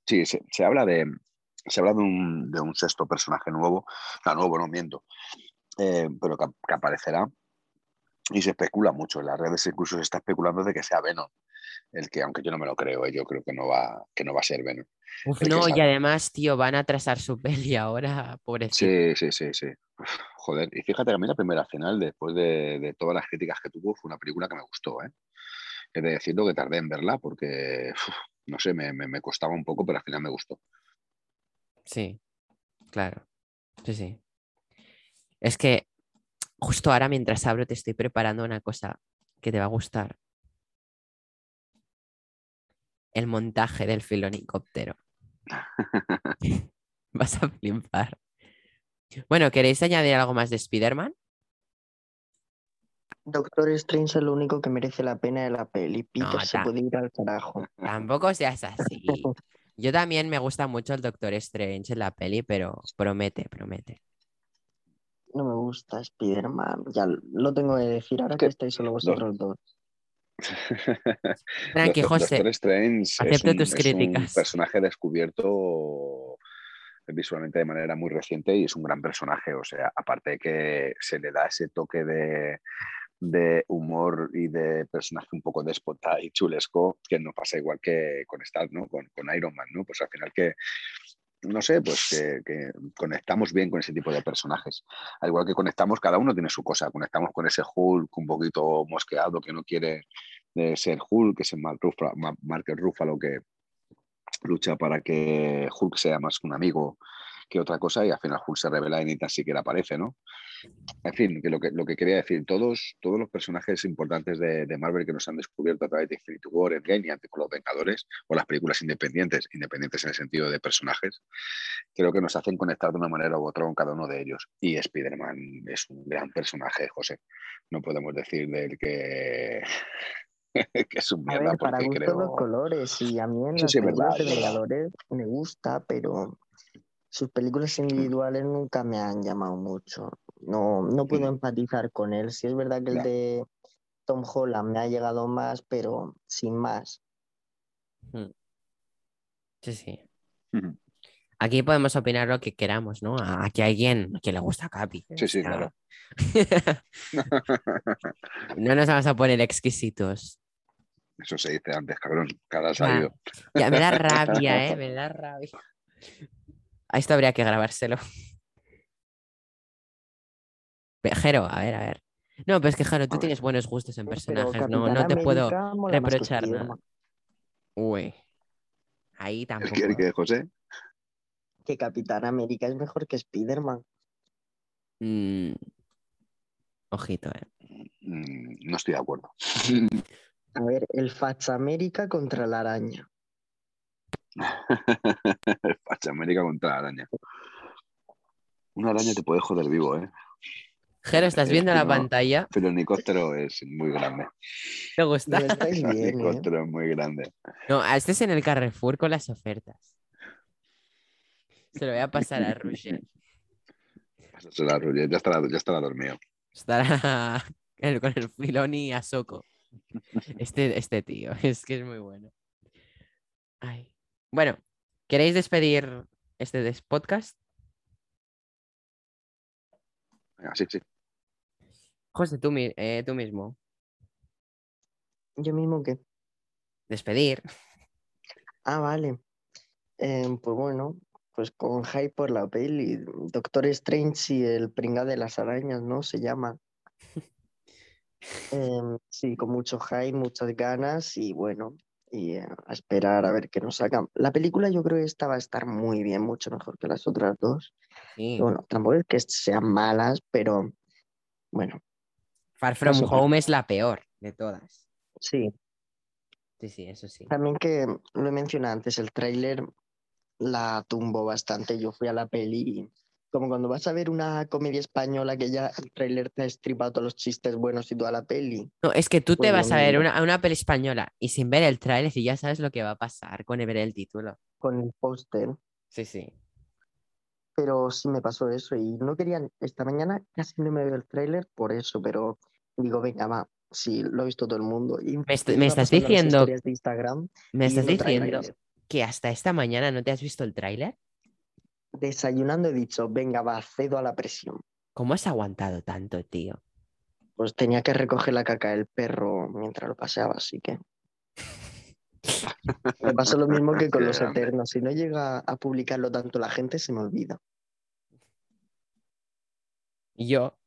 Sí, se, se habla de, se habla de un, de un sexto personaje nuevo, no, nuevo, no miento, eh, pero que, que aparecerá y se especula mucho. En las redes incluso se está especulando de que sea Venom. El que, aunque yo no me lo creo, eh, yo creo que no va, que no va a ser Venom. Uf, no, y además, tío, van a atrasar su peli ahora, pobrecito. Sí, sí, sí, sí. Uf, joder, y fíjate que a mí la primera final, después de, de todas las críticas que tuvo, fue una película que me gustó, ¿eh? He de decirlo que tardé en verla porque, uf, no sé, me, me- me costaba un poco, pero al final me gustó. Sí, claro. Sí, sí. Es que justo ahora mientras hablo te estoy preparando una cosa que te va a gustar. El montaje del filonicóptero. Vas a flipar. Bueno, ¿queréis añadir algo más de Spider-Man? Doctor Strange es lo único que merece la pena de la peli. Peter No, se puede ir al carajo. Tampoco seas así. Yo también me gusta mucho el Doctor Strange en la peli, pero promete, promete. No me gusta Spider-Man. Ya lo tengo que decir ahora que estáis solo vosotros dos. Tranqui, Doctor- José. Doctor Strange es Acepto un, tus es un críticas. personaje descubierto visualmente de manera muy reciente y es un gran personaje. O sea, aparte de que se le da ese toque de, de humor y de personaje un poco déspota y chulesco, que no pasa igual que con Star, ¿no? Con, con Iron Man, ¿no? Pues al final que, no sé, pues que, que conectamos bien con ese tipo de personajes. Al igual que conectamos, cada uno tiene su cosa. Conectamos con ese Hulk un poquito mosqueado que no quiere eh, ser Hulk, que es el Mark Ruffalo, Ma- Mark Ruffalo que lucha para que Hulk sea más un amigo que otra cosa y al final Hulk se revela y ni tan siquiera aparece, ¿no? En fin, que lo que, lo que quería decir, todos, todos los personajes importantes de, de Marvel que nos han descubierto a través de Infinity War, Endgame y antes con los Vengadores, o las películas independientes, independientes en el sentido de personajes, creo que nos hacen conectar de una manera u otra con cada uno de ellos. Y Spider-Man es un gran personaje, José. No podemos decir del que, que es un A mierda ver, para porque gusto creo... los colores. Y a mí en Sí, las sí, verdad, de. Vengadores me gusta, pero sus películas individuales nunca me han llamado mucho. No, no puedo empatizar con él. Sí es verdad que el de Tom Holland me ha llegado más, pero sin más. Mm. Sí, sí. Ujú. Aquí podemos opinar lo que queramos, ¿no? A- Aquí hay alguien que le gusta Capi. Sí, sí, claro. No nos vamos a poner exquisitos. Eso se dice antes, cabrón, Ya, salido. ya, me da rabia, ¿eh? Me da rabia. A esto habría que grabárselo. Jero, a ver, a ver. No, pero es que Jero, tú tienes buenos gustos en personajes, no, te puedo reprochar nada. Uy. Ahí ¿El tampoco. que, el que, José? Que Capitán América es mejor que Spider-Man. Mm, Ojito, eh. Mm, No estoy de acuerdo. A ver, el Facha América contra la araña. Pacha América contra la araña. Una araña te puede joder vivo, ¿eh? Jero, ¿estás viendo la pantalla? Pero el helicóptero es muy grande. ¿Te gusta? El ¿eh? helicóptero es muy grande. No, este es en el Carrefour con las ofertas. Se lo voy a pasar a Roger. Pásasela a Roger, Ya estará, ya estará dormido. Estará el- con el filón y a Soco. Este, este tío, es que es muy bueno. Ay. Bueno, ¿queréis despedir este des- podcast? Venga, sí, sí. José, tú, eh, tú mismo. Yo mismo que. Despedir. Ah, vale. Em, pues bueno, pues con hype por la peli. Doctor Strange y el pringa de las arañas, ¿no? Se llama. Em, sí, con mucho hype, muchas ganas y bueno, y a esperar a ver qué nos sacan. La película yo creo que esta va a estar muy bien, mucho mejor que las otras dos. Sí. Bueno, tampoco es que sean malas, pero bueno, Far From. Home es la peor de todas. sí. Sí, sí, eso sí. También que lo he mencionado antes, el tráiler la tumbó bastante. Yo fui a la peli y como cuando vas a ver una comedia española que ya el tráiler te ha estripado todos los chistes buenos y toda la peli. No, es que tú te Pues vas a ver una, una peli española y sin ver el tráiler y ya sabes lo que va a pasar con ver el título. con el póster. Sí, sí. Pero sí me pasó eso y no querían, esta mañana casi no me veo el tráiler por eso, pero digo, venga, va, sí, lo ha visto todo el mundo. Y Me, est- estás diciendo, historias de Instagram me estás diciendo que hasta esta mañana no te has visto el tráiler. Desayunando he dicho, venga, va, cedo a la presión. ¿Cómo has aguantado tanto, tío? Pues tenía que recoger la caca del perro mientras lo paseaba, así que. Me pasa lo mismo que con los eternos. Si no llega a publicarlo tanto la gente, se me olvida. Y yo,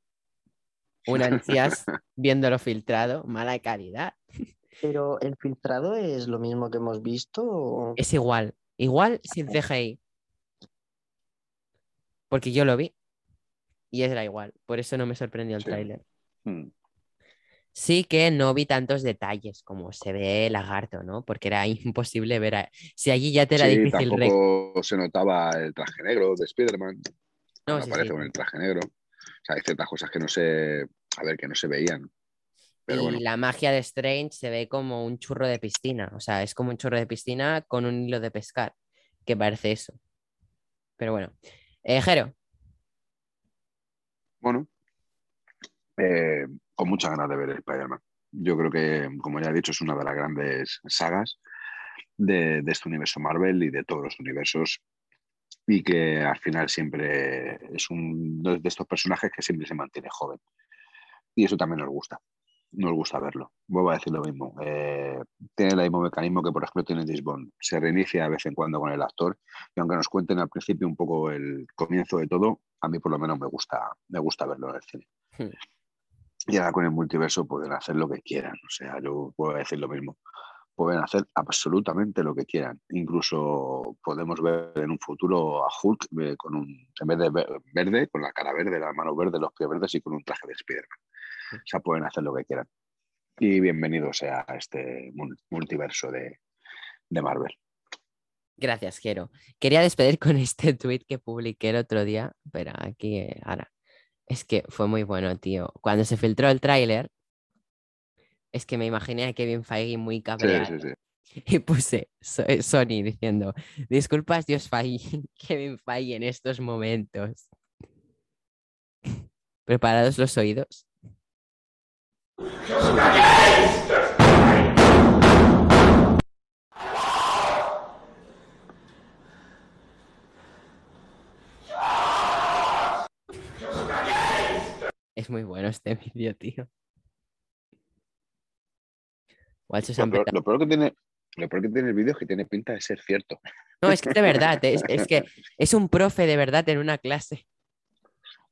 un ansias viéndolo filtrado, mala calidad. Pero el filtrado es lo mismo que hemos visto. o- Es igual, igual sin CGI. Porque yo lo vi y era igual, por eso no me sorprendió el Sí. tráiler. Hmm. Sí que no vi tantos detalles como se ve el lagarto, ¿no? Porque era imposible ver. a- Si allí ya te era Sí, difícil. tampoco se notaba el traje negro de Spider-Man. No, sí, aparece con el traje negro. O sea, hay ciertas cosas que no se. A ver, que no se veían. Pero y bueno, la magia de Strange se ve como un churro de piscina. O sea, es como un churro de piscina con un hilo de pescar, que parece eso. Pero bueno. Eh, Jero, bueno. eh, con muchas ganas de ver Spider-Man. Yo creo que, como ya he dicho, es una de las grandes sagas de, de este universo Marvel y de todos los universos. Y que al final siempre es uno de estos personajes que siempre se mantiene joven. Y eso también nos gusta. Nos gusta verlo. Vuelvo a decir lo mismo. eh, tiene el mismo mecanismo que, por ejemplo, tiene James Bond. Se reinicia de vez en cuando con el actor. Y aunque nos cuenten al principio un poco el comienzo de todo, a mí por lo menos me gusta, me gusta verlo en el cine. Hmm. Y ahora con el multiverso pueden hacer lo que quieran. O sea, yo puedo decir lo mismo. Pueden hacer absolutamente lo que quieran. Incluso podemos ver en un futuro a Hulk eh, con un, en vez de ver- verde, con la cara verde, las manos verdes, los pies verdes y con un traje de Spider-Man. O sea, pueden hacer lo que quieran. Y bienvenido sea a este mul- multiverso de, de Marvel. gracias, Jero. Quería despedir con este tweet que publiqué el otro día, pero aquí, eh, ahora. Es que fue muy bueno, tío. Cuando se filtró el tráiler, es que me imaginé a Kevin Feige muy cabreado. sí, sí. Y puse So- Sony diciendo, disculpas Dios Feige, Kevin Feige en estos momentos. ¿Preparados los oídos? Es muy bueno este vídeo, tío. Igual se os Lo han peor, petado. lo peor que tiene, lo peor que tiene el vídeo es que tiene pinta de ser cierto. No, es que de verdad, es, es que es un profe de verdad en una clase.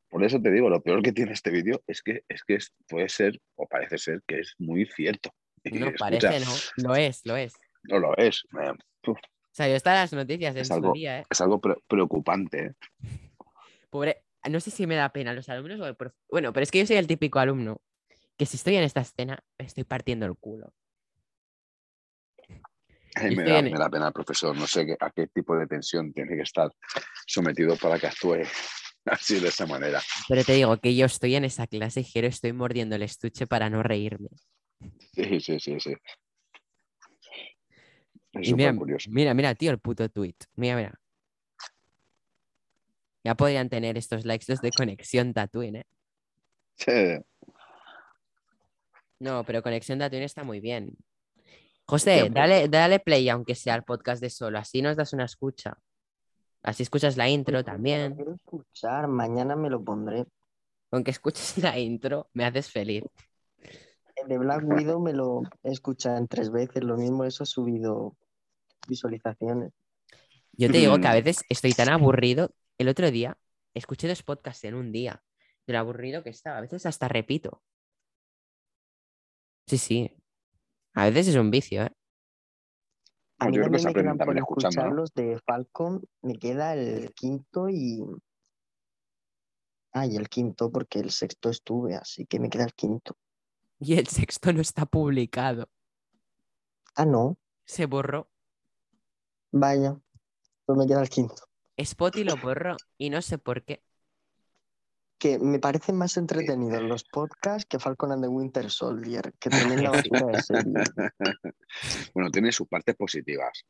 Por eso te digo, lo peor que tiene este vídeo es que, es que puede ser, o parece ser, que es muy cierto. Y, No escucha, parece, no. Lo es, lo es. No lo es. O sea, yo estaba en las noticias en es su algo, día, ¿eh? es algo pre- preocupante. ¿eh? Pobre, no sé si me da pena los alumnos o el profe. Bueno, pero es que yo soy el típico alumno que si estoy en esta escena me estoy partiendo el culo. Me, da, en- me da pena el profesor. No sé a qué tipo de tensión tiene que estar sometido para que actúe así de esa manera. Pero te digo que yo estoy en esa clase y Jero estoy mordiendo el estuche para no reírme. Sí, sí, sí, sí. Es Y mira, curioso. mira, mira, tío, el puto tweet. Mira, mira. Ya podrían tener estos likes los de conexión Tatooine, ¿eh? Sí. No, pero conexión Tatooine está muy bien. José, dale, dale play, aunque sea al podcast de solo. Así nos das una escucha. Así escuchas la intro también. Quiero escuchar, mañana me lo pondré. Aunque escuches la intro, me haces feliz. El de Black Widow me lo he escuchado en tres veces, lo mismo eso ha subido visualizaciones. Yo te digo que a Mm. veces estoy tan aburrido. El otro día escuché dos podcasts en un día. De lo aburrido que estaba. A veces hasta repito. Sí, sí. A veces es un vicio, ¿eh? A mí yo creo que me quedan por escuchar ¿no? los de Falcon, me queda el quinto y... Ah, y el quinto porque el sexto estuve, así que me queda el quinto. Y el sexto no está publicado. Ah, no, Se borró. vaya, pues me queda el quinto. Spotty lo borró y no sé por qué. Que me parecen más entretenidos los podcasts que Falcon and the Winter Soldier, que tremenda basura de serie. bueno, tiene sus partes positivas.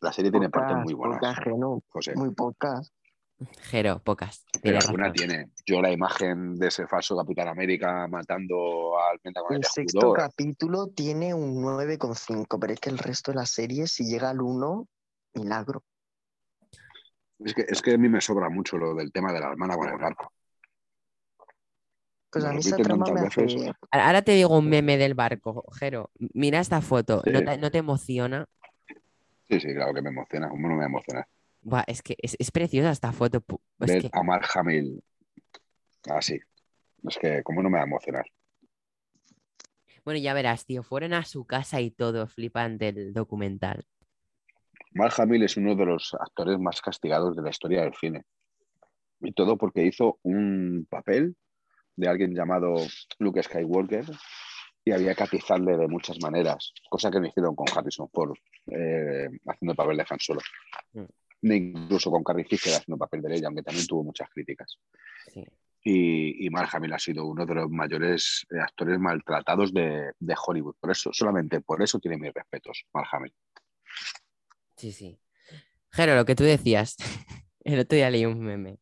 La serie tiene partes muy buenas. pocas, José. muy pocas. Jero, pocas. Pero alguna tiene. Yo la imagen de ese falso Capitán América matando al Pentagon El sexto capítulo tiene un 9,5, pero es que el resto de la serie, si llega al 1, milagro. Es que, es que a mí me sobra mucho lo del tema de la hermana con el barco. Pues a Me mí esa repiten trama me tantas hace... veces. Ahora te digo un meme del barco, Jero. Mira esta foto, ¿no te, no te emociona? Sí, sí, claro que me emociona. ¿Cómo no me emociona? Buah, es que es, es preciosa esta foto. Es Ver que, a Mark Hamill así. Es que, ¿cómo no me va a emocionar? bueno, ya verás, tío, fueron a su casa y todo, flipante el documental. Mark Hamill es uno de los actores más castigados de la historia del cine. Y todo porque hizo un papel de alguien llamado Luke Skywalker y había que atizarle de muchas maneras, cosa que no hicieron con Harrison Ford eh, haciendo el papel de Han Solo. Mm. Ni incluso con Carrie Fisher haciendo el papel de ella, aunque también tuvo muchas críticas. Sí. Y, y Mark Hamill ha sido uno de los mayores eh, actores maltratados de, de Hollywood. Por eso, solamente por eso tiene mis respetos, Mark Hamill. Sí, sí. Jero, lo que tú decías, el otro día leí un meme.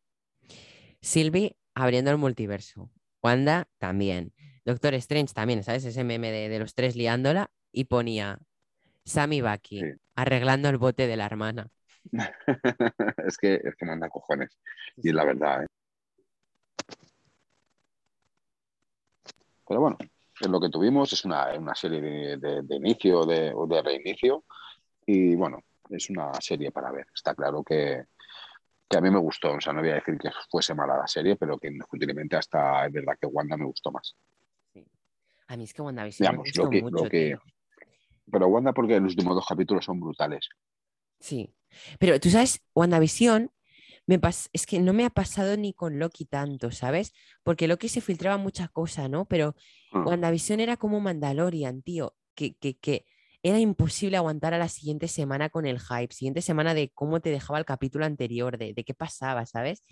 Sylvie abriendo el multiverso. Wanda también. Doctor Strange también, ¿sabes? Ese meme de, de los tres liándola y ponía Sammy Bucky arreglando el bote de la hermana. es que es que manda cojones. Y es la verdad, ¿eh? Pero bueno, es lo que tuvimos, es una, una serie de, de- de inicio de, o de reinicio. Y bueno, es una serie para ver. Está claro que, que a mí me gustó. O sea, no voy a decir que fuese mala la serie, pero que indiscutiblemente hasta es verdad que Wanda me gustó más. A mí es que WandaVision me Digamos, gustó lo que, mucho, lo que... tío. Pero Wanda porque los últimos dos capítulos son brutales. Sí. Pero tú sabes, WandaVision me pas- es que no me ha pasado ni con Loki tanto, ¿sabes? Porque Loki se filtraba mucha cosa, ¿no? Pero Ah. WandaVision era como Mandalorian, tío, que, que, que era imposible aguantar a la siguiente semana con el hype, siguiente semana de cómo te dejaba el capítulo anterior, de, de qué pasaba, ¿sabes?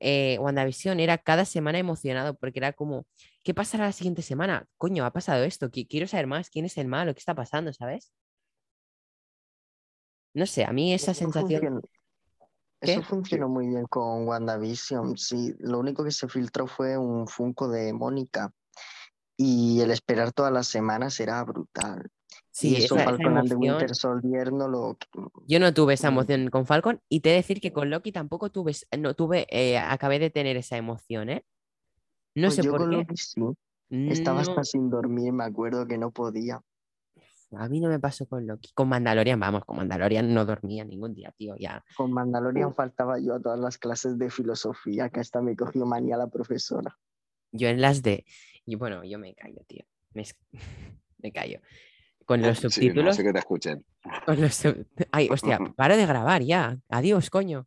Eh, WandaVision era cada semana emocionado porque era como, ¿qué pasará la siguiente semana? Coño, ha pasado esto, qui- quiero saber más, quién es el malo, qué está pasando, ¿sabes? No sé, a mí esa Eso sensación... Eso funcionó muy bien con WandaVision. Sí, lo único que se filtró fue un Funko de Mónica. Y el esperar todas las semanas era brutal. Sí, y eso esa- esa Falcon and the emoción- Winter Soldier no lo. Yo no tuve esa emoción con Falcon y te he de decir que con Loki tampoco tuve, no tuve, eh, acabé de tener esa emoción, ¿eh? No Pues sé yo por con qué. Loki sí. Estaba hasta sin dormir, me acuerdo que no podía. a mí no me pasó con Loki. Con Mandalorian, vamos, con Mandalorian no dormía ningún día, tío, ya. Con Mandalorian faltaba yo a todas las clases de filosofía, que hasta me cogió manía la profesora. Yo en las de, y bueno, yo me callo, tío. Me callo. Con los Sí, no subtítulos, sé que te escuchen. con los sub- Ay, hostia, para de grabar ya. Adiós, coño.